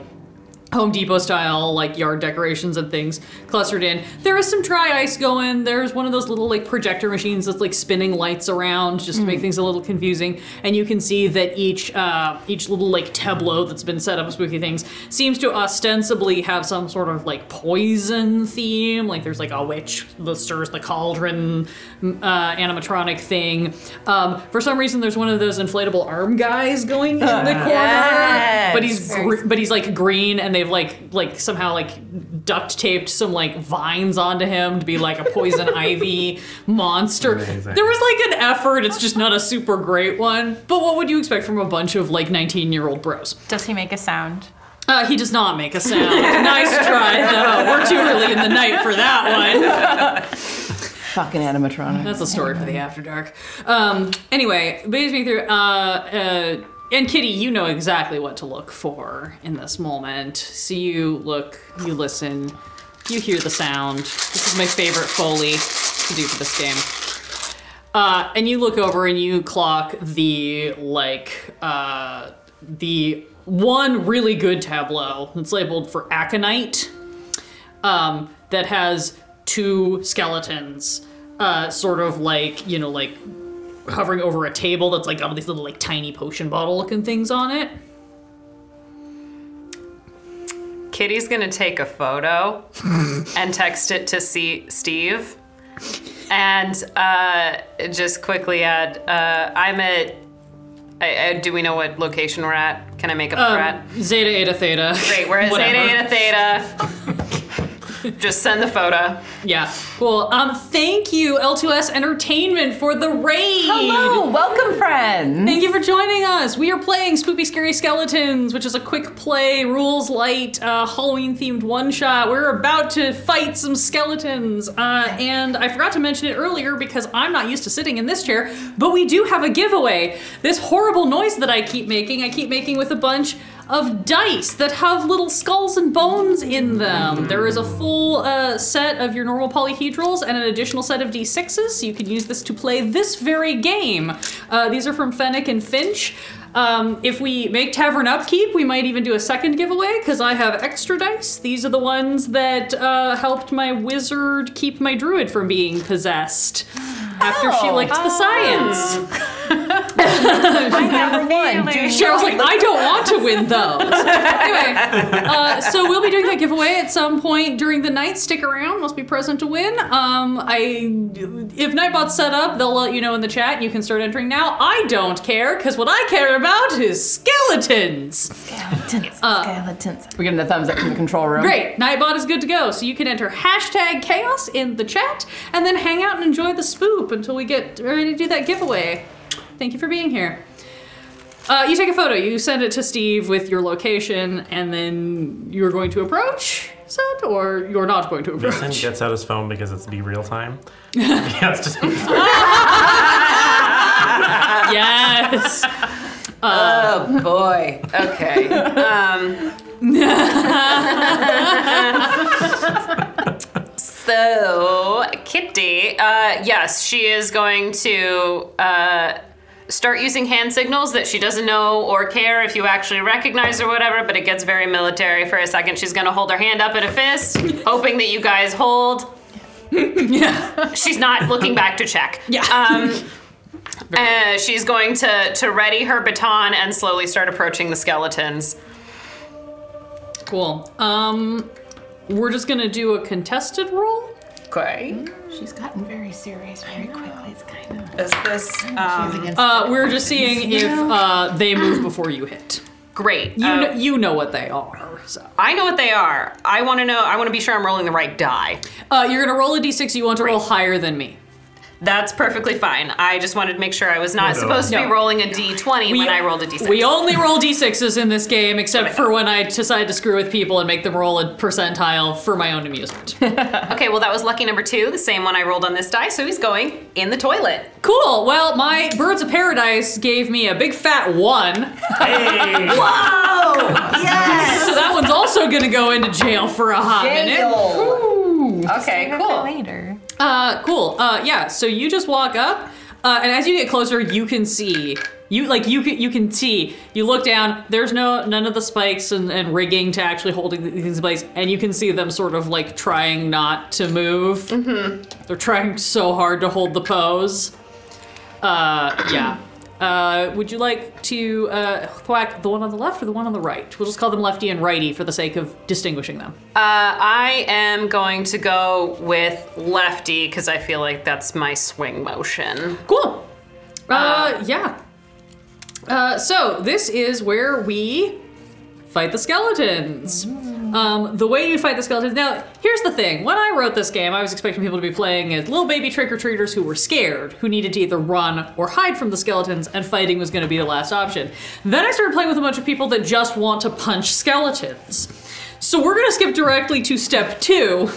Home Depot style like yard decorations and things clustered in. There is some dry ice going. There's one of those little like projector machines that's like spinning lights around just to make things a little confusing. And you can see that each uh, each little like tableau that's been set up with spooky things seems to ostensibly have some sort of like poison theme. Like there's like a witch that stirs the cauldron uh, animatronic thing. Um, for some reason, there's one of those inflatable arm guys going in the corner, but he's gr- but he's like green, and they've like like somehow like duct taped some like vines onto him to be like a poison ivy monster. Amazing. There was like an effort. It's just not a super great one. But what would you expect from a bunch of like 19 year old bros? Does he make a sound? Uh, he does not make a sound. nice try though. We're too early in the night for that one. Fucking animatronic. That's a story for the after dark. Um, anyway, leads me through. Uh, uh, and Kitty, you know exactly what to look for in this moment. So you look, you listen, you hear the sound. This is my favorite foley to do for this game. Uh, and you look over and you clock the like uh, the one really good tableau that's labeled for aconite um, that has two skeletons, uh, sort of like you know, like hovering over a table that's like got all these little like tiny potion bottle looking things on it. Kitty's gonna take a photo and text it to see Steve, and uh, just quickly add, uh, "I'm at." I, I, do we know what location we're at? Can I make up we're at? Um, Zeta, Eta, Theta. Great, we're at. Zeta Eta Theta. just send the photo. Yeah, cool. Um, thank you, L2S Entertainment, for the raid. Hello, welcome, friends. Thank you for joining us. We are playing Spoopy Scary Skeletons, which is a quick play, rules light, uh, Halloween themed one shot. We're about to fight some skeletons. Uh, and I forgot to mention it earlier because I'm not used to sitting in this chair, but we do have a giveaway. This horrible noise that I keep making, I keep making with a bunch of dice that have little skulls and bones in them. There is a full uh, set of your normal polyhedrals and an additional set of d6s, so you can use this to play this very game. Uh, these are from Fennec and Finch. Um, if we make Tavern Upkeep, we might even do a second giveaway because I have extra dice. These are the ones that uh, helped my wizard keep my druid from being possessed after she licked the science. Number one, do Cheryl's like, I don't want to win those. anyway, uh, so we'll be doing that giveaway at some point during the night. Stick around; must be present to win. Um, I, if Nightbot's set up, they'll let you know in the chat. and You can start entering now. I don't care because what I care about is skeletons. skeletons. skeletons. We're getting the thumbs up from the control room. Great, Nightbot is good to go. So you can enter hashtag chaos in the chat and then hang out and enjoy the spoop until we get ready to do that giveaway. Thank you for being here. Uh, you take a photo, you send it to Steve with your location, and then you're going to approach, is? Or you're not going to approach. approach? gets out his phone because it's be real time. he has to take his yes! Oh boy. Okay. Um, so Kitty, uh, yes, she is going to uh, start using hand signals that she doesn't know or care if you actually recognize or whatever. But it gets very military for a second. She's going to hold her hand up in a fist, hoping that you guys hold. yeah. She's not looking back to check. Yeah. Um, uh, she's going to to ready her baton and slowly start approaching the skeletons. Cool. Um, we're just gonna do a contested roll. Okay. She's gotten very serious very quickly. It's kind of. Is this um, Uh, we're just seeing if uh, they move before you hit. great? You, Uh, know, you know what they are, so. I know what they are. I want to know. I want to be sure I'm rolling the right die. Uh, you're gonna roll a d6. You want to roll higher than me. That's perfectly fine. I just wanted to make sure I was not No. supposed to be rolling a d20 when I rolled a d6. We only roll d6s in this game, except for when I decide to screw with people and make them roll a percentile for my own amusement. okay, well that was lucky number two, the same one I rolled on this die, so he's going in the toilet. cool. Well, my Birds of Paradise gave me a big fat one, Hey! Whoa! yes! So that one's also gonna go into jail for a hot minute. Okay, cool. Later. Uh, cool. Uh, yeah. So you just walk up, uh, and as you get closer, you can see You like you can you can see. You look down. There's no none of the spikes and, and rigging to actually holding these in place, and you can see them sort of like trying not to move. Mm-hmm. They're trying so hard to hold the pose. Uh, yeah. Uh, would you like to uh, thwack the one on the left or the one on the right? We'll just call them lefty and righty for the sake of distinguishing them. Uh, I am going to go with lefty because I feel like that's my swing motion. Cool. Uh, yeah. Uh, so this is where we fight the skeletons. Um, the way you fight the skeletons. Now, here's the thing. When I wrote this game, I was expecting people to be playing as little baby trick or treaters who were scared, who needed to either run or hide from the skeletons, and fighting was going to be the last option. Then I started playing with a bunch of people that just want to punch skeletons. So we're going to skip directly to step two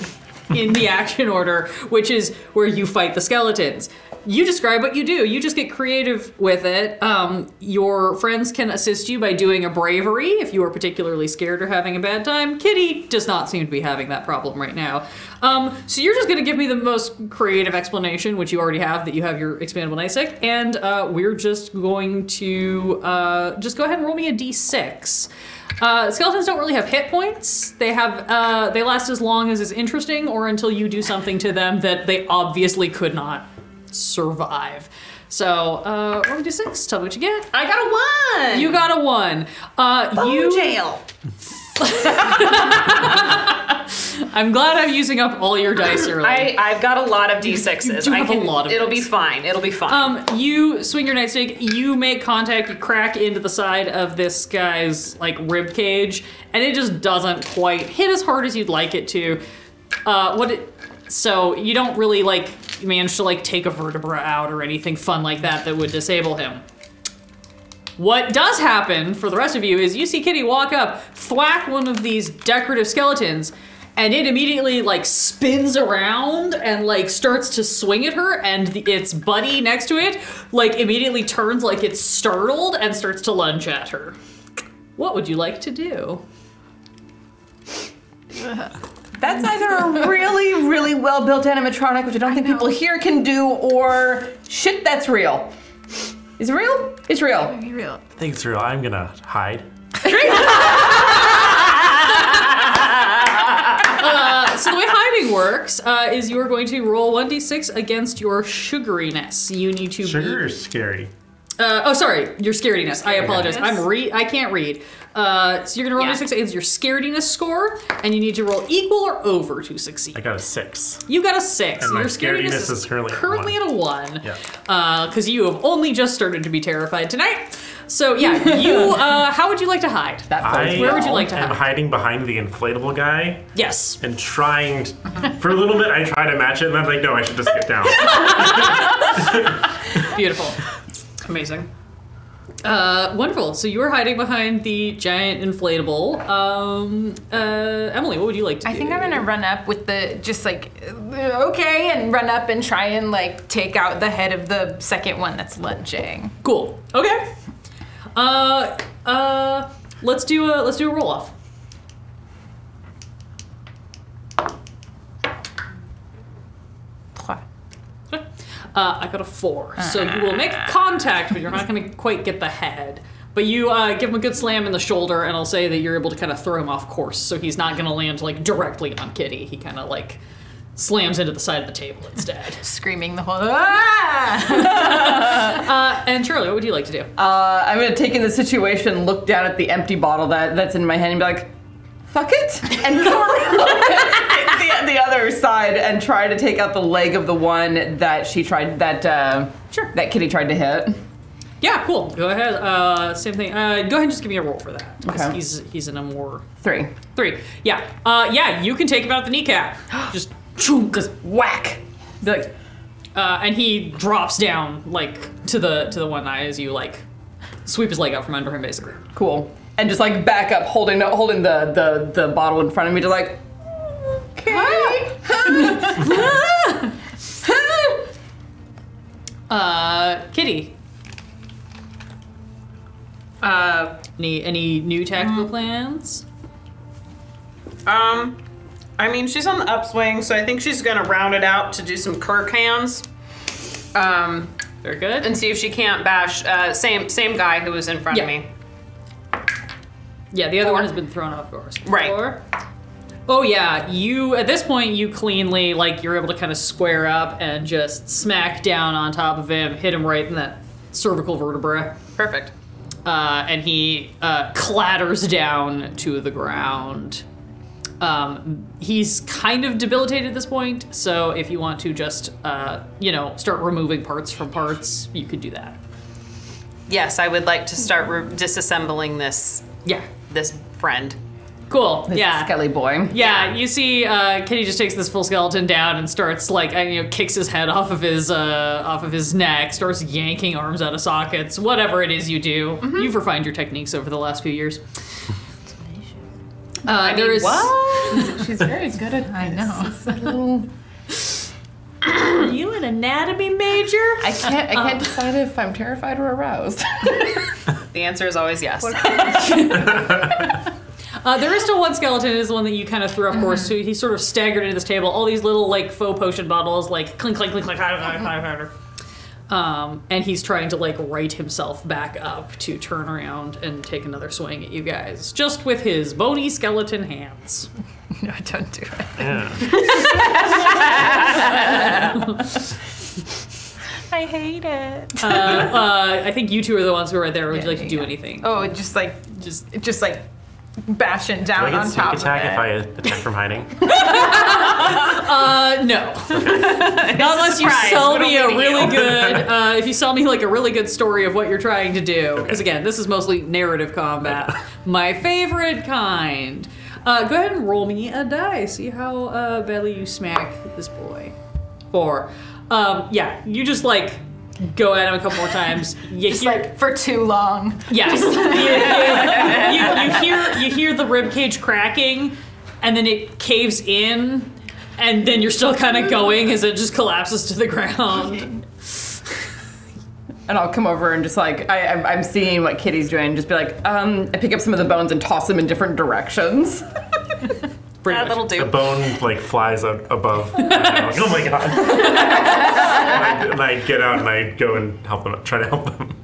in the action order, which is where you fight the skeletons. You describe what you do. You just get creative with it. Um, your friends can assist you by doing a bravery if you are particularly scared or having a bad time. Kitty does not seem to be having that problem right now. Um, so you're just going to give me the most creative explanation, which you already have, that you have your expandable night stick, and uh, we're just going to uh, just go ahead and roll me a d6. Uh, skeletons don't really have hit points. They have uh, they last as long as is interesting, or until you do something to them that they obviously could not survive. So, uh, roll me d6. Tell me what you get. I got a one. You got a one. Uh, you jail. I'm glad I'm using up all your dice early. I, I've got a lot of d6s. You I have a lot of It'll be fine. It'll be fine. Um, you swing your nightstick, you make contact, you crack into the side of this guy's like rib cage, and it just doesn't quite hit as hard as you'd like it to. Uh, what it so you don't really like manage to like take a vertebra out or anything fun like that that would disable him. What does happen for the rest of you is you see Kitty walk up, thwack one of these decorative skeletons, and it immediately like spins around and like starts to swing at her, and the, its buddy next to it like immediately turns like it's startled and starts to lunge at her. What would you like to do? That's either a really, really well built animatronic, which I don't think people here can do, or shit that's real. Is it real? It's real. Be real. I think it's real. I'm gonna hide. Uh, so the way hiding works uh, is you are going to roll 1d6 against your sugariness. You need to Sugar be- is scary. Uh, oh, sorry, your scarediness. I apologize. I'm read. I can't read. Uh, so you're gonna roll Yeah. your six against your scarediness score, and you need to roll equal or over to succeed. I got a six. You got a six. And my your scarediness is currently at at a one. Yeah. Because you have only just started to be terrified tonight. So yeah, you. Uh, how would you like to hide? That I Where would you like to am hide? hiding behind the inflatable guy Yes. and trying. t- for a little bit, I try to match it, and I'm like, no, I should just get down. Beautiful. Amazing. Uh, wonderful. So you are hiding behind the giant inflatable. Um, uh, Emily, what would you like to do? I do? think I'm gonna run up with the just like uh, okay, and run up and try and like take out the head of the second one that's lunging. Cool. Okay. Uh, uh, let's do a let's do a roll off. Uh, I got a four, so you will make contact, but you're not going to quite get the head. But you uh, give him a good slam in the shoulder, and I'll say that you're able to kind of throw him off course, so he's not going to land like directly on Kitty. He kind of like slams into the side of the table instead. Screaming the whole ah! Uh, and Charlie, what would you like to do? Uh, I'm gonna take in the situation, look down at the empty bottle that, that's in my hand, and be like, "Fuck it," and go around the, the other side and try to take out the leg of the one that she tried that uh, Sure. that Kitty tried to hit. Yeah, cool. Go ahead. Uh, same thing. Uh, go ahead and just give me a roll for that. 'cause Okay. He's he's in a more Three. three. Yeah. Uh, yeah. You can take him out the kneecap. Just choom, Just whack. Be like, uh, and he drops down like to the to the one eye as you like sweep his leg out from under him, basically. cool. And just like back up, holding holding the the, the bottle in front of me to like. Okay. Uh, Kitty. uh, Any any new tactical plans? Um, I mean, she's on the upswing, so I think she's gonna round it out to do some Kirk hands. Um, Very good. and see if she can't bash uh, same same guy who was in front Yeah. of me. Yeah, the other one has been thrown off course. Right. Oh yeah, you at this point you cleanly like you're able to kind of square up and just smack down on top of him, hit him right in that cervical vertebra, Perfect. uh, and he uh, clatters down to the ground. Um, he's kind of debilitated at this point, so if you want to just uh, you know start removing parts from parts, you could do that. Yes, I would like to start re- disassembling this Yeah. This friend. Cool. This yeah. Skelly boy. Yeah, you see, uh, Kitty just takes this full skeleton down and starts like, you know, kicks his head off of his uh, off of his neck, starts yanking arms out of sockets. Whatever it is you do, you've refined your techniques over the last few years. Uh, there is What? She's very good at I know. Are you an anatomy major? I can't. I can't decide if I'm terrified or aroused. The answer is always yes. Uh, there is still one skeleton. Is the one that you kind of threw off course. So he sort of staggered into this table. All these little like faux potion bottles, like clink, clink, clink, clink, Um, and he's trying to like right himself back up to turn around and take another swing at you guys, just with his bony skeleton hands. No, don't do it. Yeah. I hate it. Uh, uh, I think you two are the ones who are there. Would you like to do yeah. anything? Oh, just like Just just like bashing Do down I get on sneak top attack of if I it. attack from hiding? uh, no. Not unless you surprise. sell What'll me a we do? really good. Uh, if you sell me like a really good story of what you're trying to do, because Okay. again, this is mostly narrative combat. My favorite kind. Uh, go ahead and roll me a die. See how uh, badly you smack this boy. Four. Um, yeah, you just like go at him a couple more times. You Just hear, like for too long. Yes. you, you, you hear you hear the rib cage cracking, and then it caves in, and then you're still kind of going as it just collapses to the ground. and I'll come over and just like I, I'm, I'm seeing what Kitty's doing. Just be like, um, I pick up some of the bones and toss them in different directions. Pretty That much. little The bone like flies out above. and I'm like, oh my god! and, I, and I get out and I go and help them. Try to help them.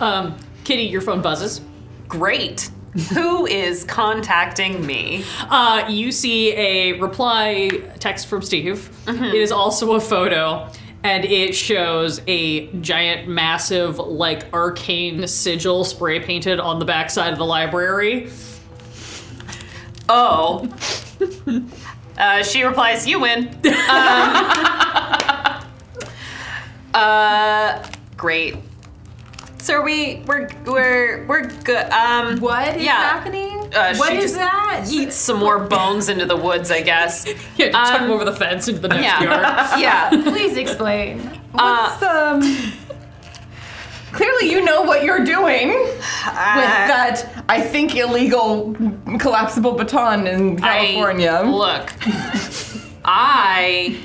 Um, Kitty, your phone buzzes. Great. Who is contacting me? Uh, you see a reply text from Steve. It is also a photo, and it shows a giant, massive, like arcane sigil spray painted on the backside of the library. Oh. Uh, she replies, "You win." Um, uh, great. So are we we're we're we're good. Um, What is Yeah. happening? Uh, what she is just that? eats some more bones into the woods, I guess. Yeah, tuck Um, him over the fence into the next Yeah, yard. yeah. Please explain. What's, um, clearly, you know what you're doing with that. I think illegal collapsible baton in California. I, look, I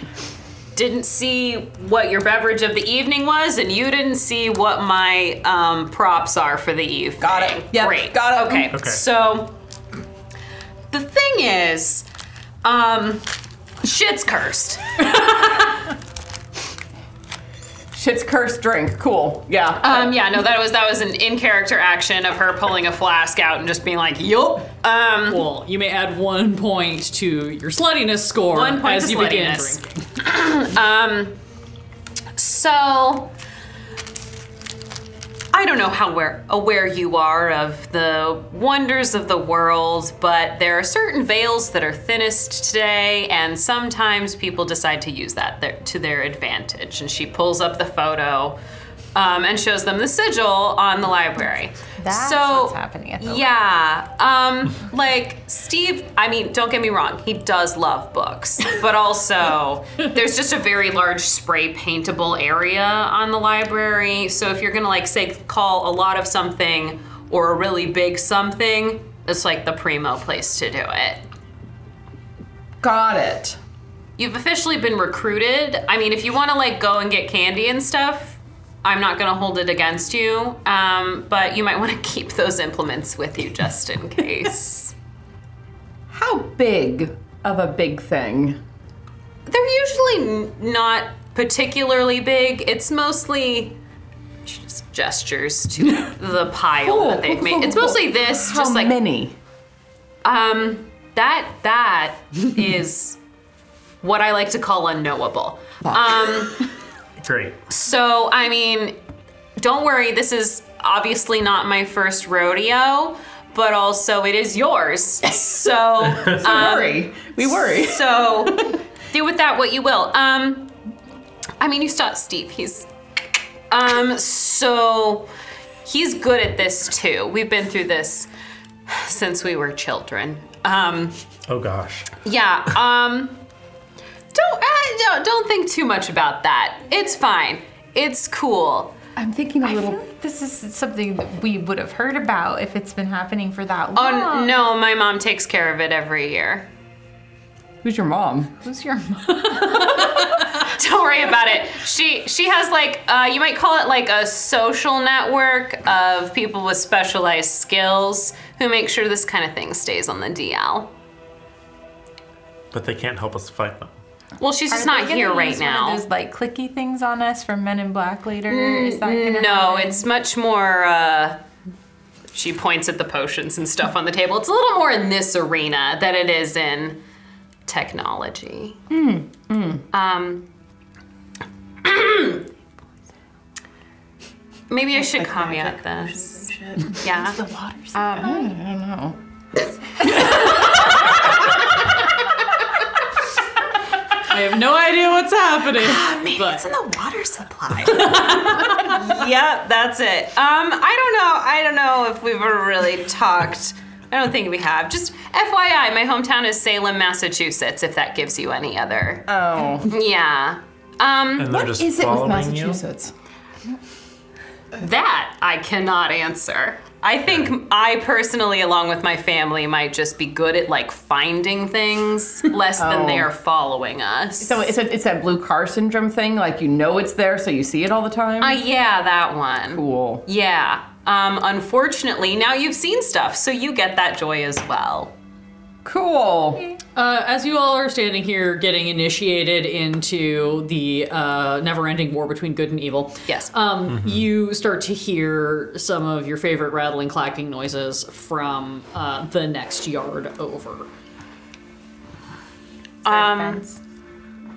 didn't see what your beverage of the evening was, and you didn't see what my um, props are for the evening. Got it. Yep, Great. got it. Okay. Okay. So the thing is, um, shit's cursed. Shit's cursed drink. Cool. Yeah. Um, yeah, no, that was that was an in character action of her pulling a flask out and just being like, "Yup." Um, Well, you may add one point to your sluttiness score One point as to you begin drinking. Um, so I don't know how aware you are of the wonders of the world, but there are certain veils that are thinnest today, and sometimes people decide to use that to their advantage. And she pulls up the photo um, and shows them the sigil on the library. That's so, what's happening at the yeah, um, like Steve. I mean, don't get me wrong, he does love books, but also there's just a very large spray paintable area on the library. So if you're gonna like say call a lot of something or a really big something, it's like the primo place to do it. Got it. You've officially been recruited. I mean, if you want to like go and get candy and stuff, I'm not gonna hold it against you. Um, but you might want to keep those implements with you just in case. How big of a big thing? They're usually not particularly big. It's mostly just gestures to the pile that they've made. It's mostly this, How just like many? um, that that is what I like to call unknowable. Um, Great. so I mean, don't worry. This is obviously not my first rodeo, but also it is yours. So worry. We worry. so do with that what you will. Um, I mean, you stop Steve. He's um, so he's good at this too. We've been through this since we were children. Um, Oh gosh. yeah. Um, don't, uh, don't don't think too much about that. It's fine. It's cool. I'm thinking a I little. feel like this is something that we would have heard about if it's been happening for that long. Oh long. no, my mom takes care of it every year. Who's your mom? Who's your mom? Don't worry about it. She she has like uh, you might call it like a social network of people with specialized skills who make sure this kind of thing stays on the DL. But they can't help us fight them. Well, she's just Are not gonna here right use one of now. Those like clicky things on us from Men in Black later. is that gonna No, happen? it's much more. Uh, she points at the potions and stuff on the table. It's a little more in this arena than it is in technology. Um, maybe I should caveat this. Yeah. The waters. I don't know. I have no idea what's happening. Maybe but it's in the water supply. yep, that's it. Um, I don't know. I don't know if we've ever really talked. I don't think we have. Just FYI, my hometown is Salem, Massachusetts. If that gives you any other. Oh. Yeah. Um, And they're just it with following you. Massachusetts? that I cannot answer. I think I personally, along with my family, might just be good at like finding things less than they Oh. are following us. So it's a, it's that blue car syndrome thing. Like you know it's there, so you see it all the time. uh, yeah, that one. cool. Yeah. Um, unfortunately, now you've seen stuff, so you get that joy as well. Cool. Uh, as you all are standing here getting initiated into the uh, never-ending war between good and evil, Yes. um, you start to hear some of your favorite rattling, clacking noises from uh, the next yard over. Um, fence.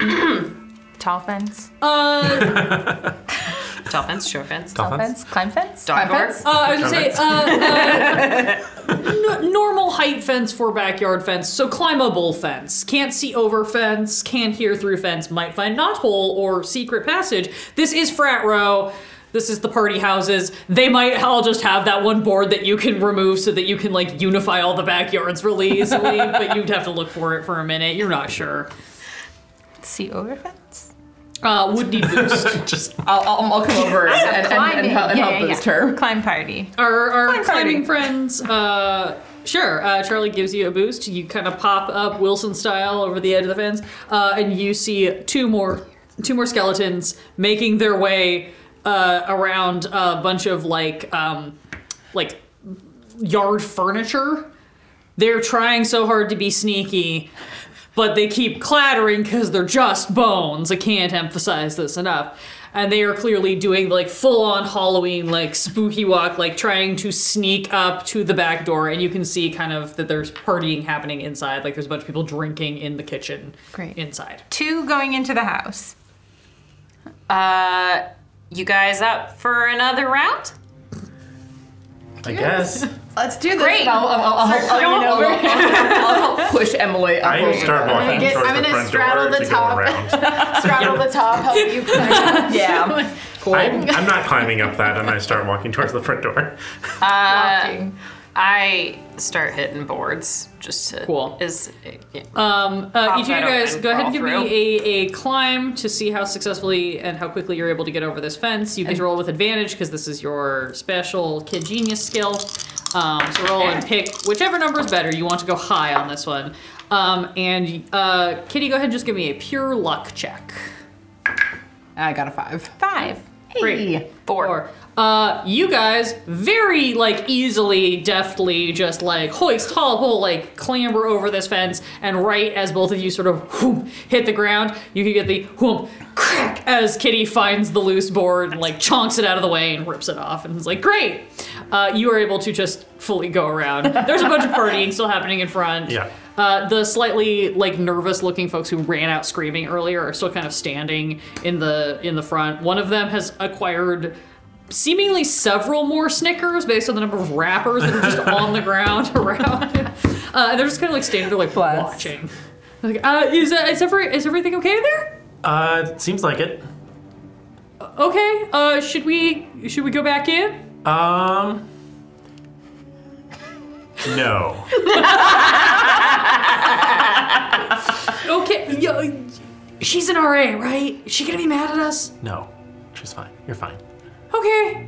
Tall fence. Uh, tall fence, short fence, Tall Dolphins? fence. Climb fence. dog door. fence? uh, I was gonna say uh, uh, n- normal height fence for backyard fence, so climbable fence. Can't see over fence, can't hear through fence, might find knothole or secret passage. This is frat row. This is the party houses. They might all just have that one board that you can remove so that you can like unify all the backyards really easily, but you'd have to look for it for a minute. You're not sure. See over fence. Uh, would need boost. Just I'll, I'll, I'll come over and, and, and, and, Climbing. help, and yeah, help yeah, boost yeah. her. Climb party. our our Climb climbing party. friends uh sure uh charlie gives you a boost you kind of pop up wilson style over the edge of the fence uh and you see two more two more skeletons making their way uh around a bunch of like um like yard furniture they're trying so hard to be sneaky but they keep clattering because they're just bones. I can't emphasize this enough. And they are clearly doing like full on Halloween, like spooky walk, like trying to sneak up to the back door. And you can see kind of that there's partying happening inside. Like there's a bunch of people drinking in the kitchen Great. inside. Two going into the house. Uh, you guys up for another round? I guess. Let's do this. Great. I'll, I'll, I'll, help, I'll, Going I'll. I'll, I'll help push Emily. up I over start the- walking get- towards I'm gonna front straddle door the to top. around. Straddle the top, help you climb. Yeah. Cool. I'm, I'm not climbing up that, and I start walking towards the front door. walking. Uh, I start hitting boards just to. Cool. Is yeah. Um, uh, each of you guys, go ahead and give crawl me a, a climb to see how successfully and how quickly you're able to get over this fence. You get to roll with advantage because this is your special kid genius skill. Um, so roll and pick whichever number is better. You want to go high on this one. Um, and uh, Kitty, go ahead and just give me a pure luck check. I got a five. Five. Great. Four. Uh, you guys very like easily, deftly, just like hoist, haul, pull, like clamber over this fence, and right as both of you sort of whoom, hit the ground, you can get the whoom, crack as Kitty finds the loose board and like chonks it out of the way and rips it off, and it's like great. Uh, you are able to just fully go around. There's a bunch of partying still happening in front. Yeah. Uh, the slightly like nervous looking folks who ran out screaming earlier are still kind of standing in the in the front. One of them has acquired seemingly several more Snickers based on the number of wrappers that are just on the ground around. Uh, and they're just kind of like standing there like Bless. watching. Like, uh, is, uh, is, every, is everything okay there? Uh, seems like it. Okay. Uh, should we should we go back in? Um. No. Okay. Yo, she's an RA, right? Is she gonna be mad at us? No. She's fine. You're fine. Okay.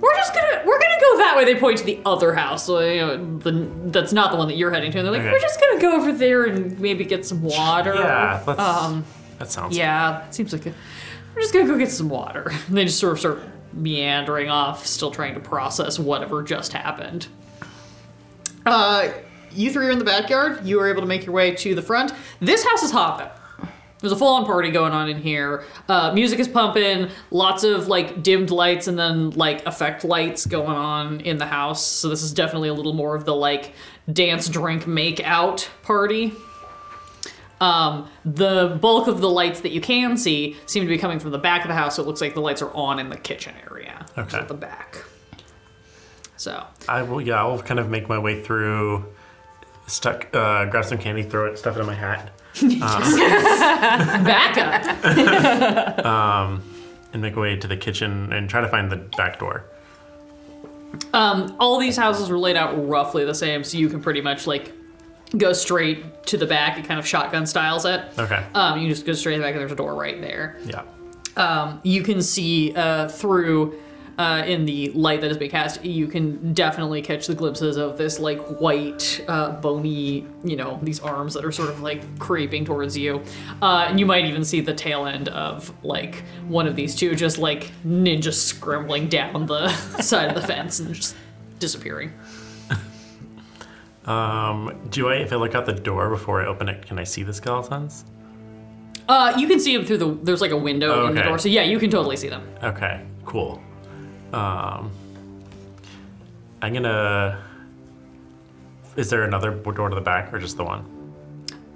We're just gonna we're gonna go that way. They point to the other house, so, you know, the, that's not the one that you're heading to. And they're like, Okay. we're just gonna go over there and maybe get some water. Yeah. Let's. Um. that sounds. Yeah. It seems like a, we're just gonna go get some water. And they just sort of start meandering off, still trying to process whatever just happened. Uh, you three are in the backyard. You are able to make your way to the front. This house is hopping. There's a full-on party going on in here. Uh, music is pumping. Lots of like dimmed lights and then like effect lights going on in the house. So this is definitely a little more of the like dance, drink, make out party. Um, the bulk of the lights that you can see seem to be coming from the back of the house. So it looks like the lights are on in the kitchen area, Okay. at the back. So I will. Yeah. I'll kind of make my way through. Stuck. Uh, grab some candy. Throw it. Stuff it in my hat. back up. And make my way to the kitchen and try to find the back door. Um, all these houses are laid out roughly the same, so you can pretty much like go straight to the back. It kind of shotgun styles it. Okay. Um, you just go straight to the back, and there's a door right there. Yeah. Um, you can see uh, through uh, in the light that is being cast. You can definitely catch the glimpses of this like white, uh, bony, you know, these arms that are sort of like creeping towards you, uh, and you might even see the tail end of like one of these two just like ninja scrambling down the side of the fence and just disappearing. Um. Do I? If I look out the door before I open it, can I see the skeletons? Uh, you can see them through the. There's like a window in the door, so yeah, you can totally see them. Okay. Cool. Um. I'm gonna. Is there another door to the back or just the one?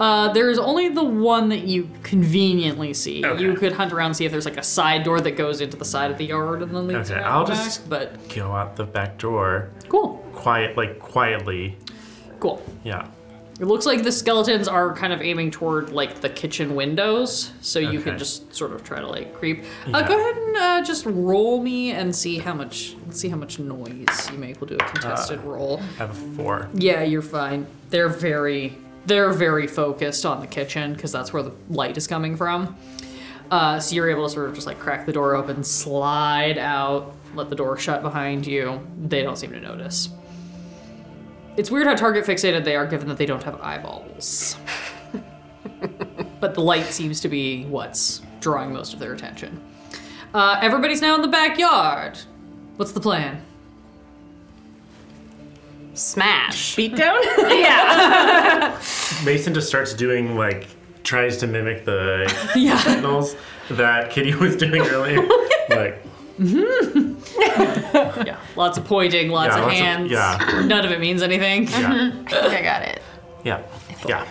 Uh, there's only the one that you conveniently see. Okay. You could hunt around and see if there's like a side door that goes into the side of the yard and then leads Okay, I'll the just- back. But Go out the back door, cool, quiet, like quietly. cool. Yeah. It looks like the skeletons are kind of aiming toward like the kitchen windows, so you can just sort of try to like creep. Uh, Yeah. go ahead and uh, just roll me and see how much see how much noise you make. We'll do a contested Uh. roll. I have a four. Yeah, you're fine. They're very they're very focused on the kitchen because that's where the light is coming from. Uh, so you're able to sort of just like crack the door open, slide out, let the door shut behind you. They don't seem to notice. It's weird how target fixated they are given that they don't have eyeballs. but the light seems to be what's drawing most of their attention. Uh, everybody's now in the backyard. What's the plan? Smash. Beatdown? Yeah. Mason just starts doing like tries to mimic the Yeah. signals that Kitty was doing earlier. like Yeah, lots of pointing, lots Yeah, of lots of- hands. yeah. None of it means anything. yeah, I think I got it. yeah, yeah.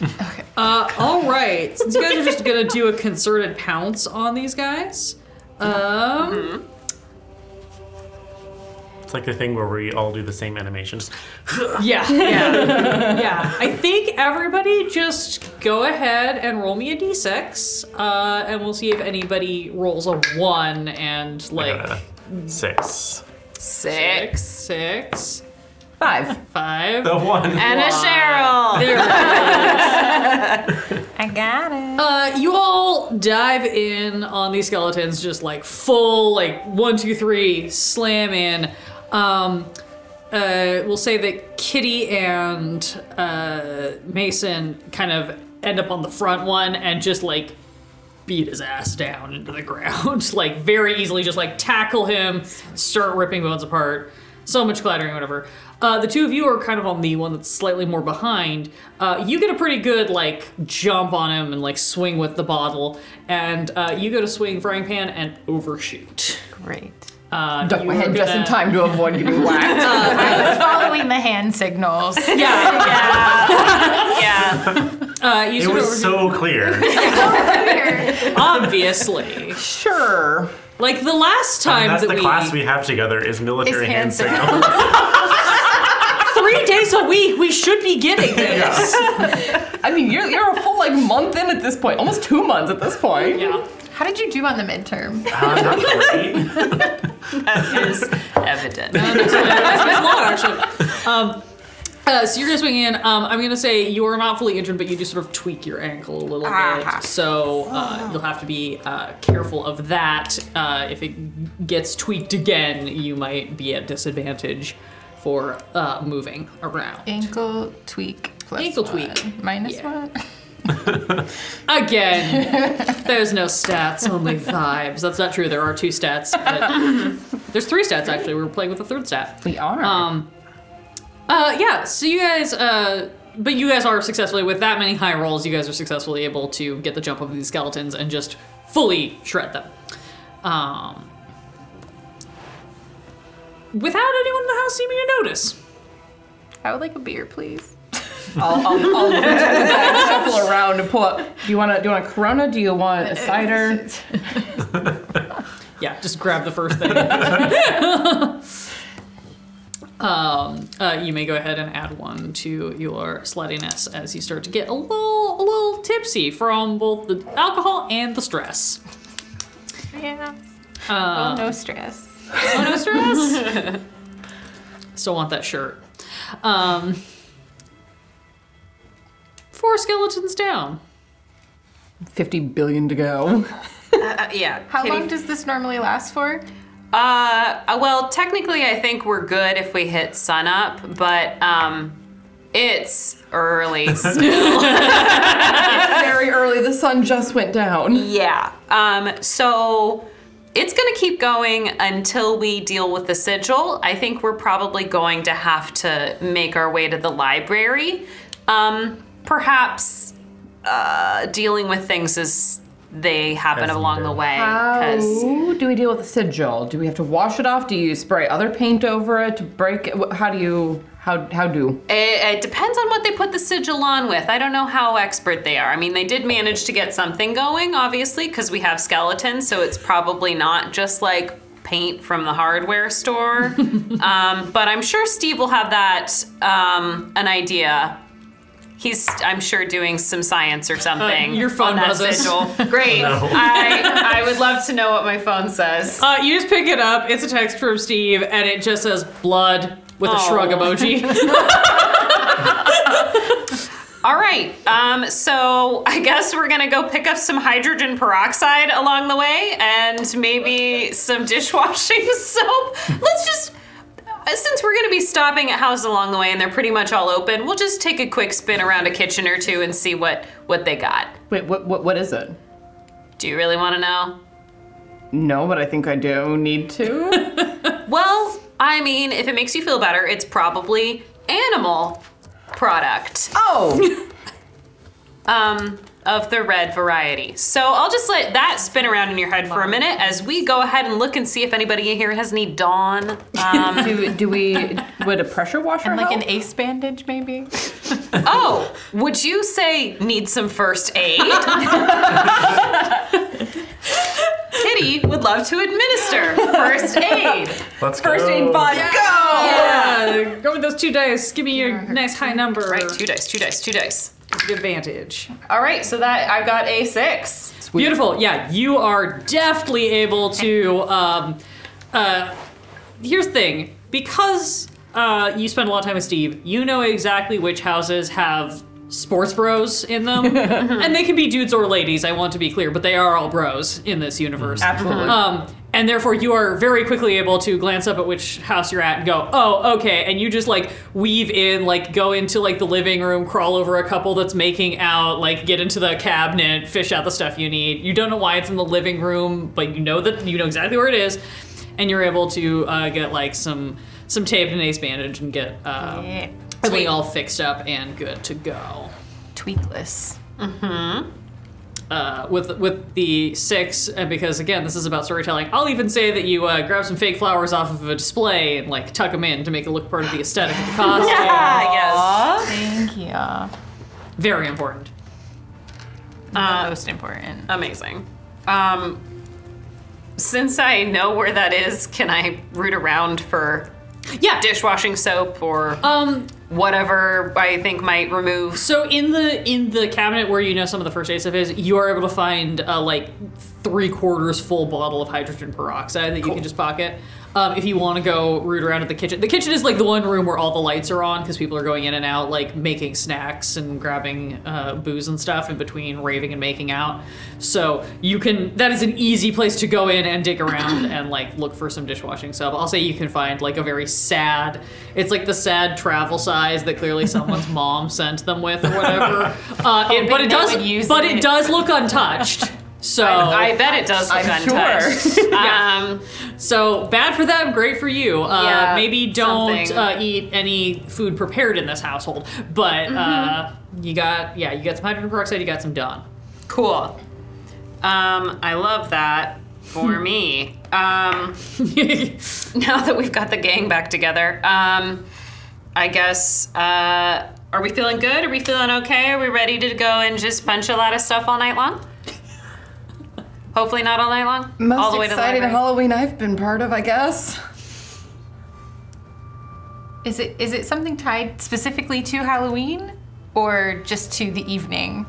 Uh, all right, since you guys are just gonna do a concerted pounce on these guys, um, It's like the thing where we all do the same animations. yeah, yeah, yeah. I think everybody just go ahead and roll me a d6, uh, and we'll see if anybody rolls a one and like got a six. six, six, Five. five. The one. And a Cheryl. There it is. I got it. Uh, you all dive in on these skeletons, just like full, like one, two, three, slam in. Um, uh, we'll say that Kitty and uh, Mason kind of end up on the front one and just like beat his ass down into the ground. like very easily just like tackle him, start ripping bones apart. So much clattering, whatever. Uh, the two of you are kind of on the one that's slightly more behind. Uh, you get a pretty good like jump on him and like swing with the bottle, and uh, you go to swing frying pan and overshoot. Great. Uh, Duck you my are head just in time to avoid getting whacked. I was following the hand signals. Yeah, Yeah. uh, you It sort of was so clear. obviously. sure. Like the last time That's that the we, class we have together is military Is hand hand signals. three days a week, we should be getting this. I mean, you're, you're a full like month in at this point, almost two months at this point. Yeah. How did you do on the midterm? Uh, not great. That is evident. It's a lot, actually. Um, uh, so you're gonna swing in. Um, I'm gonna say you are not fully injured, but you do sort of tweak your ankle a little Ah. bit. So uh, you'll have to be uh, careful of that. Uh, if it gets tweaked again, you might be at disadvantage for uh, moving around. Ankle tweak plus Ankle one. tweak. Minus Yeah. one. Again, there's no stats, only vibes. That's not true. There are two stats. But there's three stats actually. We're playing with a third stat. We are. Um, uh, yeah. So you guys, uh, but you guys are successfully with that many high rolls. You guys are successfully able to get the jump over these skeletons and just fully shred them. Um, without anyone in the house seeming to notice. I would like a beer, please. I'll, I'll, I'll look into the bag, shuffle around and pull up. Do you want a, do you want a Corona? Do you want a cider? Yeah, just grab the first thing. um, uh, you may go ahead and add one to your sluttiness as you start to get a little, a little tipsy from both the alcohol and the stress. Yeah. Uh, well, no stress. Oh, no stress. Still want that shirt. Um, four skeletons down. Fifty billion to go. Uh, yeah. How Kitty- long does this normally last for? Uh, uh, well, technically, I think we're good if we hit sunup, but um, it's early still. Very early. The sun just went down. yeah. Um, so it's gonna keep going until we deal with the sigil. I think we're probably going to have to make our way to the library. Um, perhaps uh, dealing with things as they happen As along the needed. way. How 'cause- do we deal with the sigil? Do we have to wash it off? Do you spray other paint over it to break it? Wh- How do you how how do? It, it depends on what they put the sigil on with. I don't know how expert they are. I mean, they did manage to get something going, obviously, because we have skeletons, so it's probably not just like paint from the hardware store. um, but I'm sure Steve will have that um, an idea. He's, I'm sure, doing some science or something. Uh, your phone on that buzzes. sigil. Great. I, I would love to know what my phone says. Uh, you just pick it up. It's a text from Steve, and it just says blood with a shrug Oh. emoji. All right. Um, so I guess we're gonna go pick up some hydrogen peroxide along the way, and maybe some dishwashing soap. Let's just. Uh, Since we're going to be stopping at houses along the way and they're pretty much all open, we'll just take a quick spin around a kitchen or two and see what what they got. Wait, what what what is it? Do you really want to know? No, but I think I do need to. Well, I mean, if it makes you feel better, it's probably animal product. oh, um, of the red variety. So I'll just let that spin around in your head for a minute as we go ahead and look and see if anybody in here has any Dawn. Um, do do we would a pressure washer And like help? an ace bandage, maybe? oh, would you say need some first aid? Kitty would love to administer first aid. Let's go. First aid bod, go! yeah, go with those two dice. Give me your nice high number. Right, two dice, two dice, two dice. Good advantage. All right, so that I've got a six. Beautiful. Yeah, you are deftly able to. Um, uh, here's the thing because uh, you spend a lot of time with Steve, you know exactly which houses have sports bros in them. and they can be dudes or ladies, I want to be clear, but they are all bros in this universe. Absolutely. Um, and therefore you are very quickly able to glance up at which house you're at and go, oh, okay, and you just like weave in, like go into like the living room, crawl over a couple that's making out, like get into the cabinet, fish out the stuff you need. You don't know why it's in the living room, but you know that you know exactly where it is, and you're able to uh, get like some some tape and an ace bandage and get uh, Yeah. everything all fixed up and good to go. Tweakless. Uh, with with the six, and because again, this is about storytelling. I'll even say that you uh, grab some fake flowers off of a display and like tuck them in to make it look part of the aesthetic of the costume. Ah, Thank you. Very important. The most important. Amazing. Um, since I know where that is, can I root around for Yeah. dishwashing soap or Um. Whatever I think might remove? So in the in the cabinet where you know some of the first aid stuff is, you are able to find uh, like three quarters full bottle of hydrogen peroxide that you can just pocket. Um, if you want to go root around at the kitchen, the kitchen is like the one room where all the lights are on because people are going in and out, like making snacks and grabbing uh, booze and stuff in between raving and making out. So you can that is an easy place to go in and dig around and like look for some dishwashing soap. I'll say you can find like a very sad. It's like the sad travel size that clearly someone's mom sent them with or whatever. Uh, it, but it does, but it it. does look untouched. So I bet it does look I'm untouched. Um, So bad for them, great for you. Uh, Yeah, maybe don't uh, eat any food prepared in this household, but uh, Mm-hmm. you got yeah, you got some hydrogen peroxide, you got some Dawn. cool. Um, I love that for me. Um, now that we've got the gang back together, um, I guess, uh, are we feeling good? Are we feeling okay? Are we ready to go and just punch a lot of stuff all night long? Hopefully not all night long. Most all the way to the exciting library. Halloween I've been part of, I guess. Is it is it something tied specifically to Halloween or just to the evening?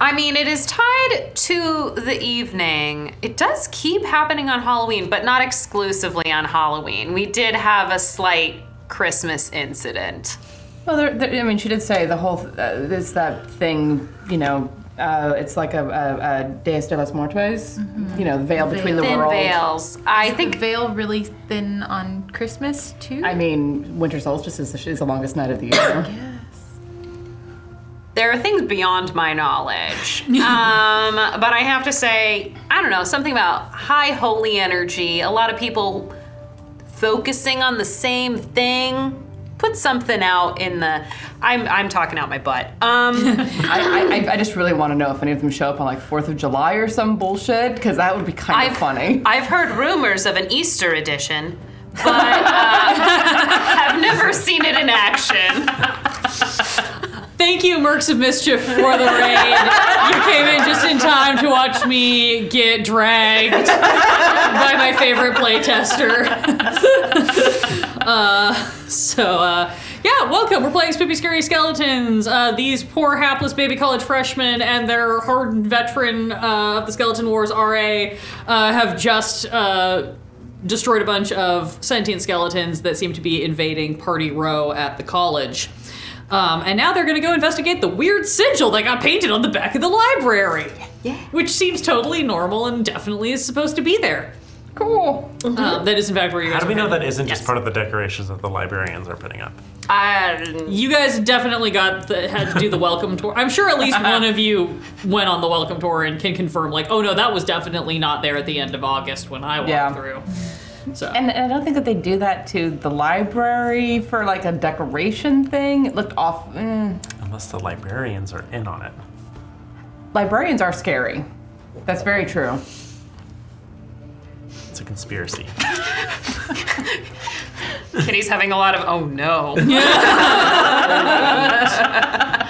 I mean, it is tied to the evening. It does keep happening on Halloween, but not exclusively on Halloween. We did have a slight Christmas incident. Well, there, there, I mean, she did say the whole. Uh, there's that thing, you know. Uh, it's like a, a, a Día de los Muertos, you know, the veil between the Thin world. veils. I The think veil really thin on Christmas too. I mean, winter solstice is, is the longest night of the year. yes. there are things beyond my knowledge. um, but I have to say, I don't know, something about high holy energy, a lot of people focusing on the same thing. Put something out in the. I'm I'm talking out my butt. Um, I, I, I just really want to know if any of them show up on like Fourth of July or some bullshit, because that would be kind I've of funny. I've heard rumors of an Easter edition, but uh, have never seen it in action. Thank you, Mercs of Mischief, for the raid. you came in just in time to watch me get dragged by my favorite playtester. uh, so, uh, yeah, welcome. We're playing Spoopy Scary Skeletons. Uh, these poor hapless baby college freshmen and their hardened veteran uh, of the Skeleton Wars RA uh, have just. Uh, destroyed a bunch of sentient skeletons that seem to be invading Party Row at the college. Um, and now they're going to go investigate the weird sigil that got painted on the back of the library. Yeah. Which seems totally normal and definitely is supposed to be there. Cool. Um, that is, in fact, where you guys How do we are know that isn't just Yes. part of the decorations that the librarians are putting up? I, You guys definitely got the, had to do the welcome tour. I'm sure at least one of you went on the welcome tour and can confirm, like, oh no, that was definitely not there at the end of August when I walked Yeah. through. So. And, and I don't think that they do that to the library for like a decoration thing. It looked off. Mm. Unless the librarians are in on it. Librarians are scary. That's very true. It's a conspiracy. Kitty's having a lot of oh no.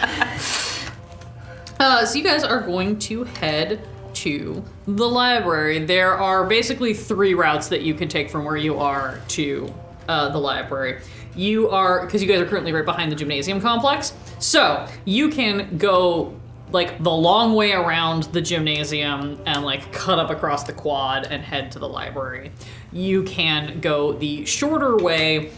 Uh, so you guys are going to head to the library. There are basically three routes that you can take from where you are to uh, the library. You are because you guys are currently right behind the gymnasium complex, so you can go like the long way around the gymnasium and like cut up across the quad and head to the library. You can go the shorter way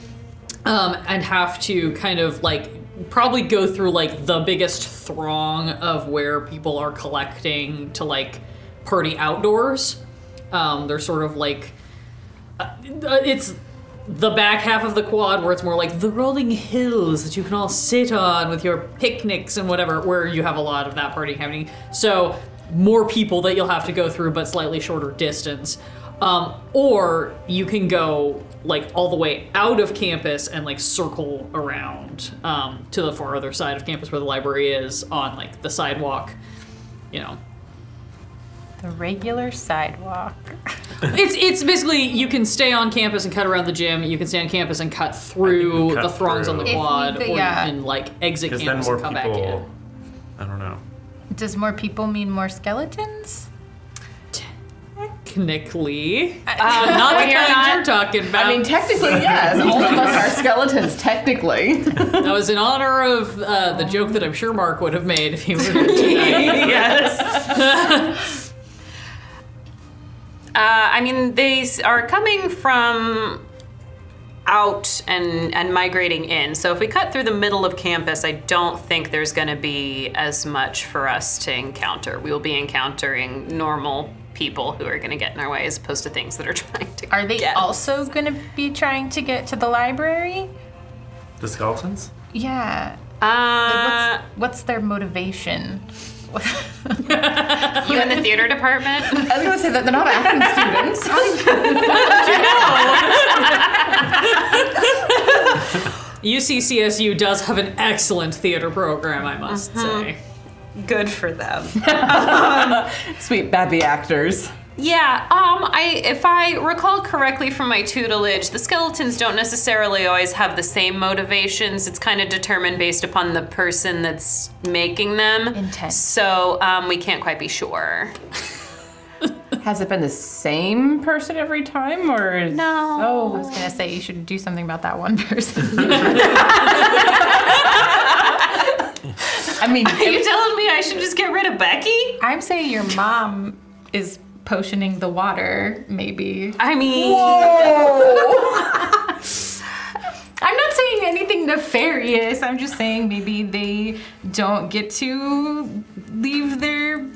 um, and have to kind of like probably go through like the biggest throng of where people are collecting to like party outdoors Um, they're sort of like uh, it's the back half of the quad where it's more like the rolling hills that you can all sit on with your picnics and whatever, where you have a lot of that party happening. So more people that you'll have to go through, but slightly shorter distance. Um, or you can go like all the way out of campus and like circle around um, to the far other side of campus where the library is on like the sidewalk. You know, The regular sidewalk. it's it's basically you can stay on campus and cut around the gym. You can stay on campus and cut through You cut the throngs on the. If quad, could- or yeah. you can like exit Because then campus more and come back in. people. I don't know. Does more people mean more skeletons? Technically, uh, not the You're kind not- you're talking about. I mean, technically, yes. All of us are skeletons, technically. that was in honor of uh, the joke that I'm sure Mark would have made if he were here tonight. yes. Uh, I mean, they s- are coming from out and and migrating in. So if we cut through the middle of campus, I don't think there's going to be as much for us to encounter. We will be encountering normal people who are going to get in our way as opposed to things that are trying to Are they get also going to be trying to get to the library? The skeletons? Yeah. Uh, What's, what's their motivation? You in the theater department? I was going to say that they're not acting students. you know? UCCSU does have an excellent theater program, I must Mm-hmm. say. Good for them. Sweet baby actors. Yeah, um, I if I recall correctly from my tutelage, the skeletons don't necessarily always have the same motivations. It's kind of determined based upon the person that's making them. Intent. So um, we can't quite be sure. Has it been the same person every time, or No. Oh, I was going to say you should do something about that one person. I mean, Are you telling me I should just get rid of Becky? I'm saying your mom is potioning the water, maybe. I mean, I'm not saying anything nefarious. I'm just saying maybe they don't get to leave their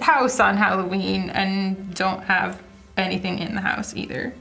house on Halloween and don't have anything in the house either.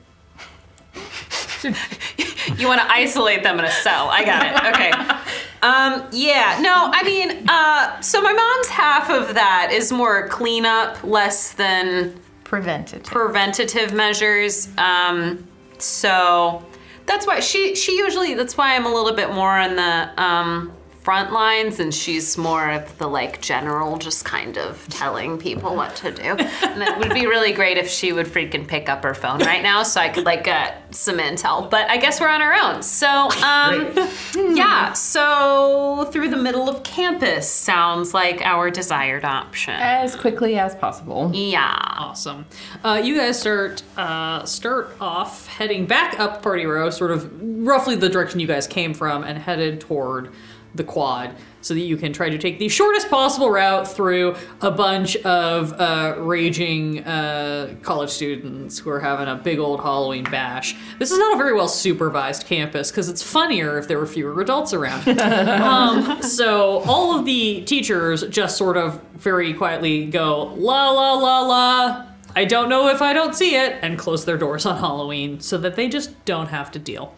you want to isolate them in a cell. I got it. Okay. Um, yeah, no, I mean, uh, so my mom's half of that is more cleanup, less than Preventative. preventative measures. Um, so that's why she she usually that's why I'm a little bit more on the um, front lines and she's more of the like general just kind of telling people what to do. and it would be really great if she would freaking pick up her phone right now so I could like get some intel. But I guess we're on our own. So um, yeah, so through the middle of campus sounds like our desired option. as quickly as possible. Yeah. Awesome. Uh, you guys start uh, start off heading back up Party Row, sort of roughly the direction you guys came from, and headed toward the quad, so that you can try to take the shortest possible route through a bunch of uh, raging uh, college students who are having a big old Halloween bash. This is not a very well supervised campus because it's funnier if there were fewer adults around. um, so all of the teachers just sort of very quietly go la la la la. I don't know if I don't see it, and close their doors on Halloween so that they just don't have to deal.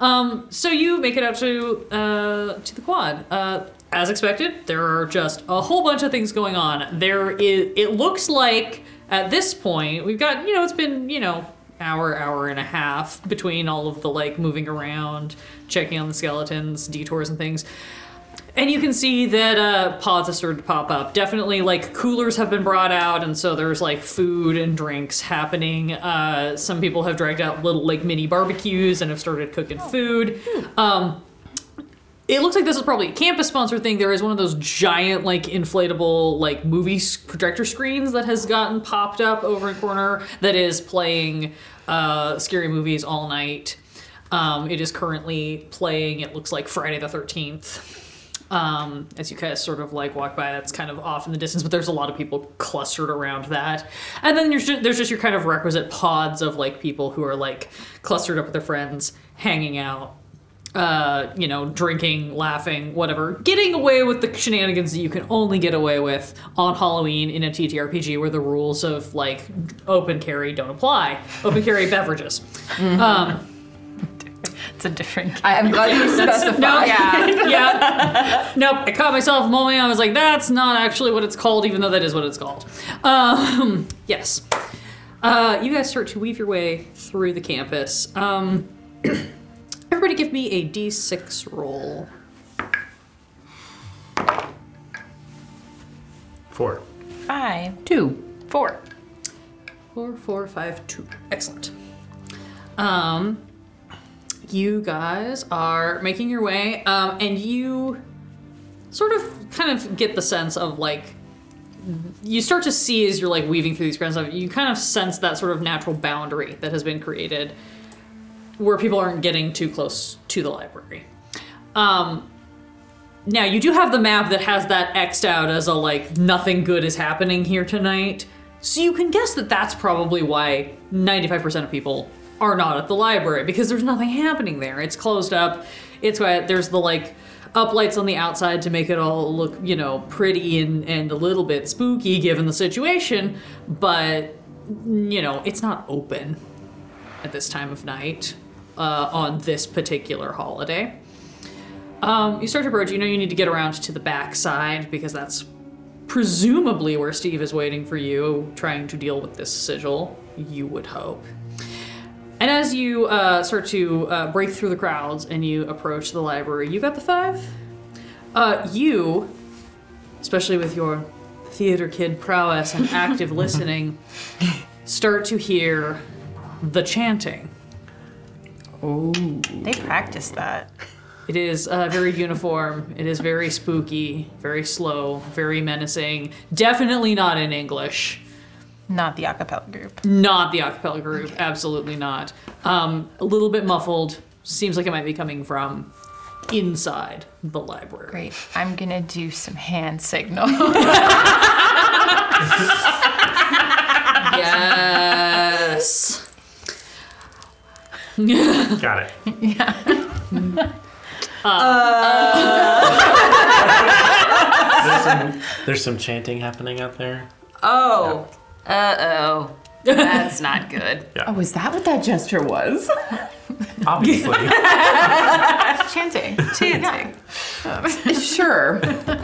Um, so you make it out to uh, to the quad. Uh, as expected, there are just a whole bunch of things going on. There is. It looks like at this point we've got you know it's been you know hour hour and a half between all of the like moving around, checking on the skeletons, detours and things. And you can see that uh, pods have started to pop up. Definitely, like coolers have been brought out, and so there's like food and drinks happening. Uh, some people have dragged out little like mini barbecues and have started cooking food. Um, it looks like this is probably a campus sponsored thing. There is one of those giant, like inflatable, like movie s- projector screens that has gotten popped up over in corner that is playing uh, scary movies all night. Um, it is currently playing. It looks like Friday the Thirteenth. Um, as you guys sort of like walk by, that's kind of off in the distance, but there's a lot of people clustered around that. And then there's just, there's just your kind of requisite pods of like people who are like clustered up with their friends, hanging out. uh, you know, drinking, laughing, whatever, getting away with the shenanigans that you can only get away with on Halloween in a TTRPG where the rules of like open carry don't apply. Open carry beverages. Um, It's a different. I, am glad you specified. no, yeah, yeah. Nope. I caught myself a moment. I was like, that's not actually what it's called, even though that is what it's called. Um, yes. Uh, you guys start to weave your way through the campus. Um, everybody, give me a d6 roll. Four. Five. Two. Four. Four, four, five, two. Excellent. Um, you guys are making your way, um, and you sort of kind of get the sense of like you start to see as you're like weaving through these grounds you kind of sense that sort of natural boundary that has been created where people aren't getting too close to the library. Um, now you do have the map that has that xed out as a like nothing good is happening here tonight. So you can guess that that's probably why 95% of people are not at the library because there's nothing happening there. It's closed up. It's why there's the like up lights on the outside to make it all look, you know, pretty and, and a little bit spooky given the situation, but you know, it's not open at this time of night uh, on this particular holiday. Um, you start to approach, you know, you need to get around to the back side because that's presumably where Steve is waiting for you, trying to deal with this sigil, you would hope. And as you uh, start to uh, break through the crowds and you approach the library, you got the five? Uh, you, especially with your theater kid prowess and active listening, start to hear the chanting. Oh. They practice that. It is uh, very uniform. It is very spooky, very slow, very menacing. Definitely not in English. Not the acapella group. Not the acapella group. Absolutely not. Um, a little bit muffled. Seems like it might be coming from inside the library. Great. I'm gonna do some hand signal. Yes. Got it. there's, some, there's some chanting happening out there. Oh. Uh oh. That's not good. Oh, is that what that gesture was? Obviously. Chanting. Chanting. sure. I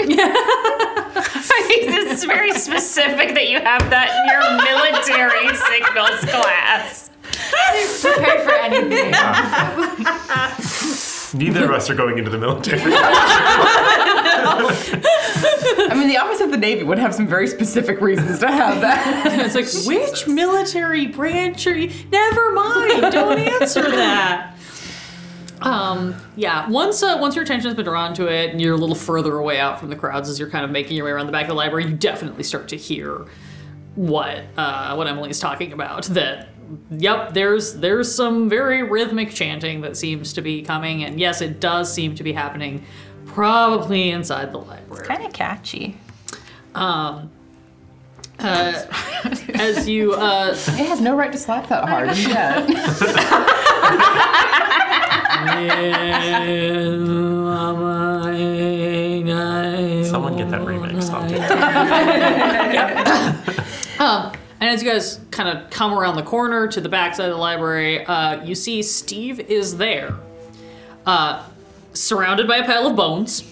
mean, it's very specific that you have that in your military signals class. Prepared for anything. Neither of us are going into the military. I mean, the Office of the Navy would have some very specific reasons to have that. It's like, which military branch are you? Never mind. Don't answer that. Um, yeah. Once uh, once your attention has been drawn to it, and you're a little further away out from the crowds as you're kind of making your way around the back of the library, you definitely start to hear what uh, what Emily's talking about. That yep, there's there's some very rhythmic chanting that seems to be coming, and yes, it does seem to be happening, probably inside the library. kind of catchy. Um, uh, as you uh, It has no right to slap that hard. Yeah. Someone get that remix. I'll do. Um, and as you guys kind of come around the corner to the backside of the library, uh, you see Steve is there, uh, surrounded by a pile of bones.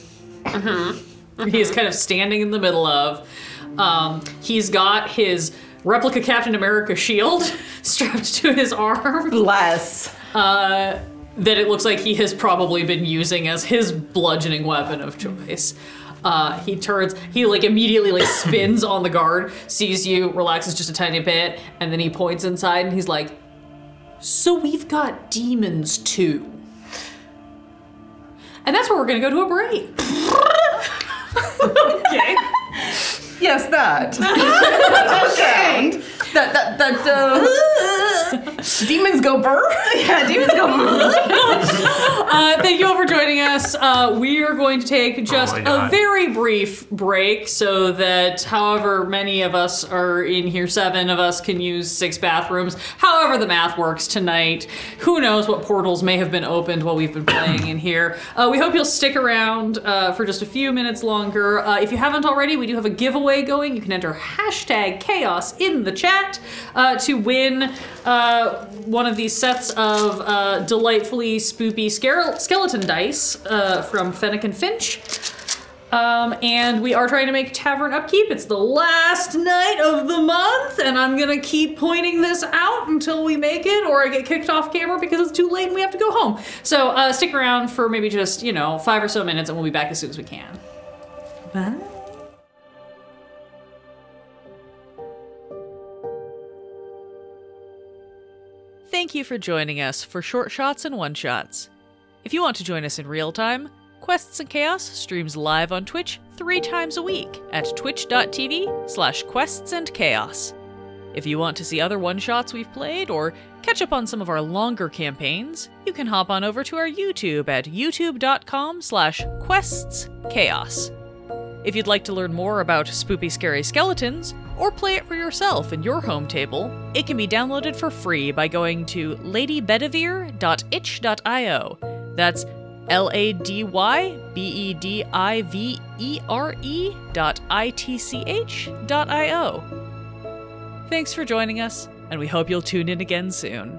He's kind of standing in the middle of. Um, he's got his replica Captain America shield strapped to his arm. Bless. uh, that it looks like he has probably been using as his bludgeoning weapon of choice. Uh, he turns, he like immediately like spins on the guard, sees you, relaxes just a tiny bit, and then he points inside and he's like, "So we've got demons too." And that's where we're gonna go to a break. okay. Yes, that. that sound. That that that. Uh, Demons go burr. Yeah, demons go. uh, thank you all for joining us. Uh, we are going to take just my a very brief break so that however many of us are in here, seven of us can use six bathrooms. However, the math works tonight. Who knows what portals may have been opened while we've been playing in here. Uh, we hope you'll stick around uh, for just a few minutes longer. Uh, if you haven't already, we do have a giveaway going. You can enter hashtag chaos in the chat uh, to win uh, one of these sets of uh, delightfully spoopy scare- skeleton dice uh, from Fennec and Finch. Um, and we are trying to make Tavern Upkeep. It's the last night of the month, and I'm gonna keep pointing this out until we make it, or I get kicked off camera because it's too late and we have to go home. So uh, stick around for maybe just you know five or so minutes, and we'll be back as soon as we can. Bye. Thank you for joining us for Short Shots and One Shots. If you want to join us in real time, Quests and Chaos streams live on Twitch three times a week at twitch.tv slash quests and chaos. If you want to see other one shots we've played or catch up on some of our longer campaigns, you can hop on over to our YouTube at youtube.com slash quests chaos. If you'd like to learn more about spoopy scary skeletons, or play it for yourself in your home table, it can be downloaded for free by going to ladybedivere.itch.io. That's L A D Y B E D I V E R E dot I T C H dot I O. Thanks for joining us, and we hope you'll tune in again soon.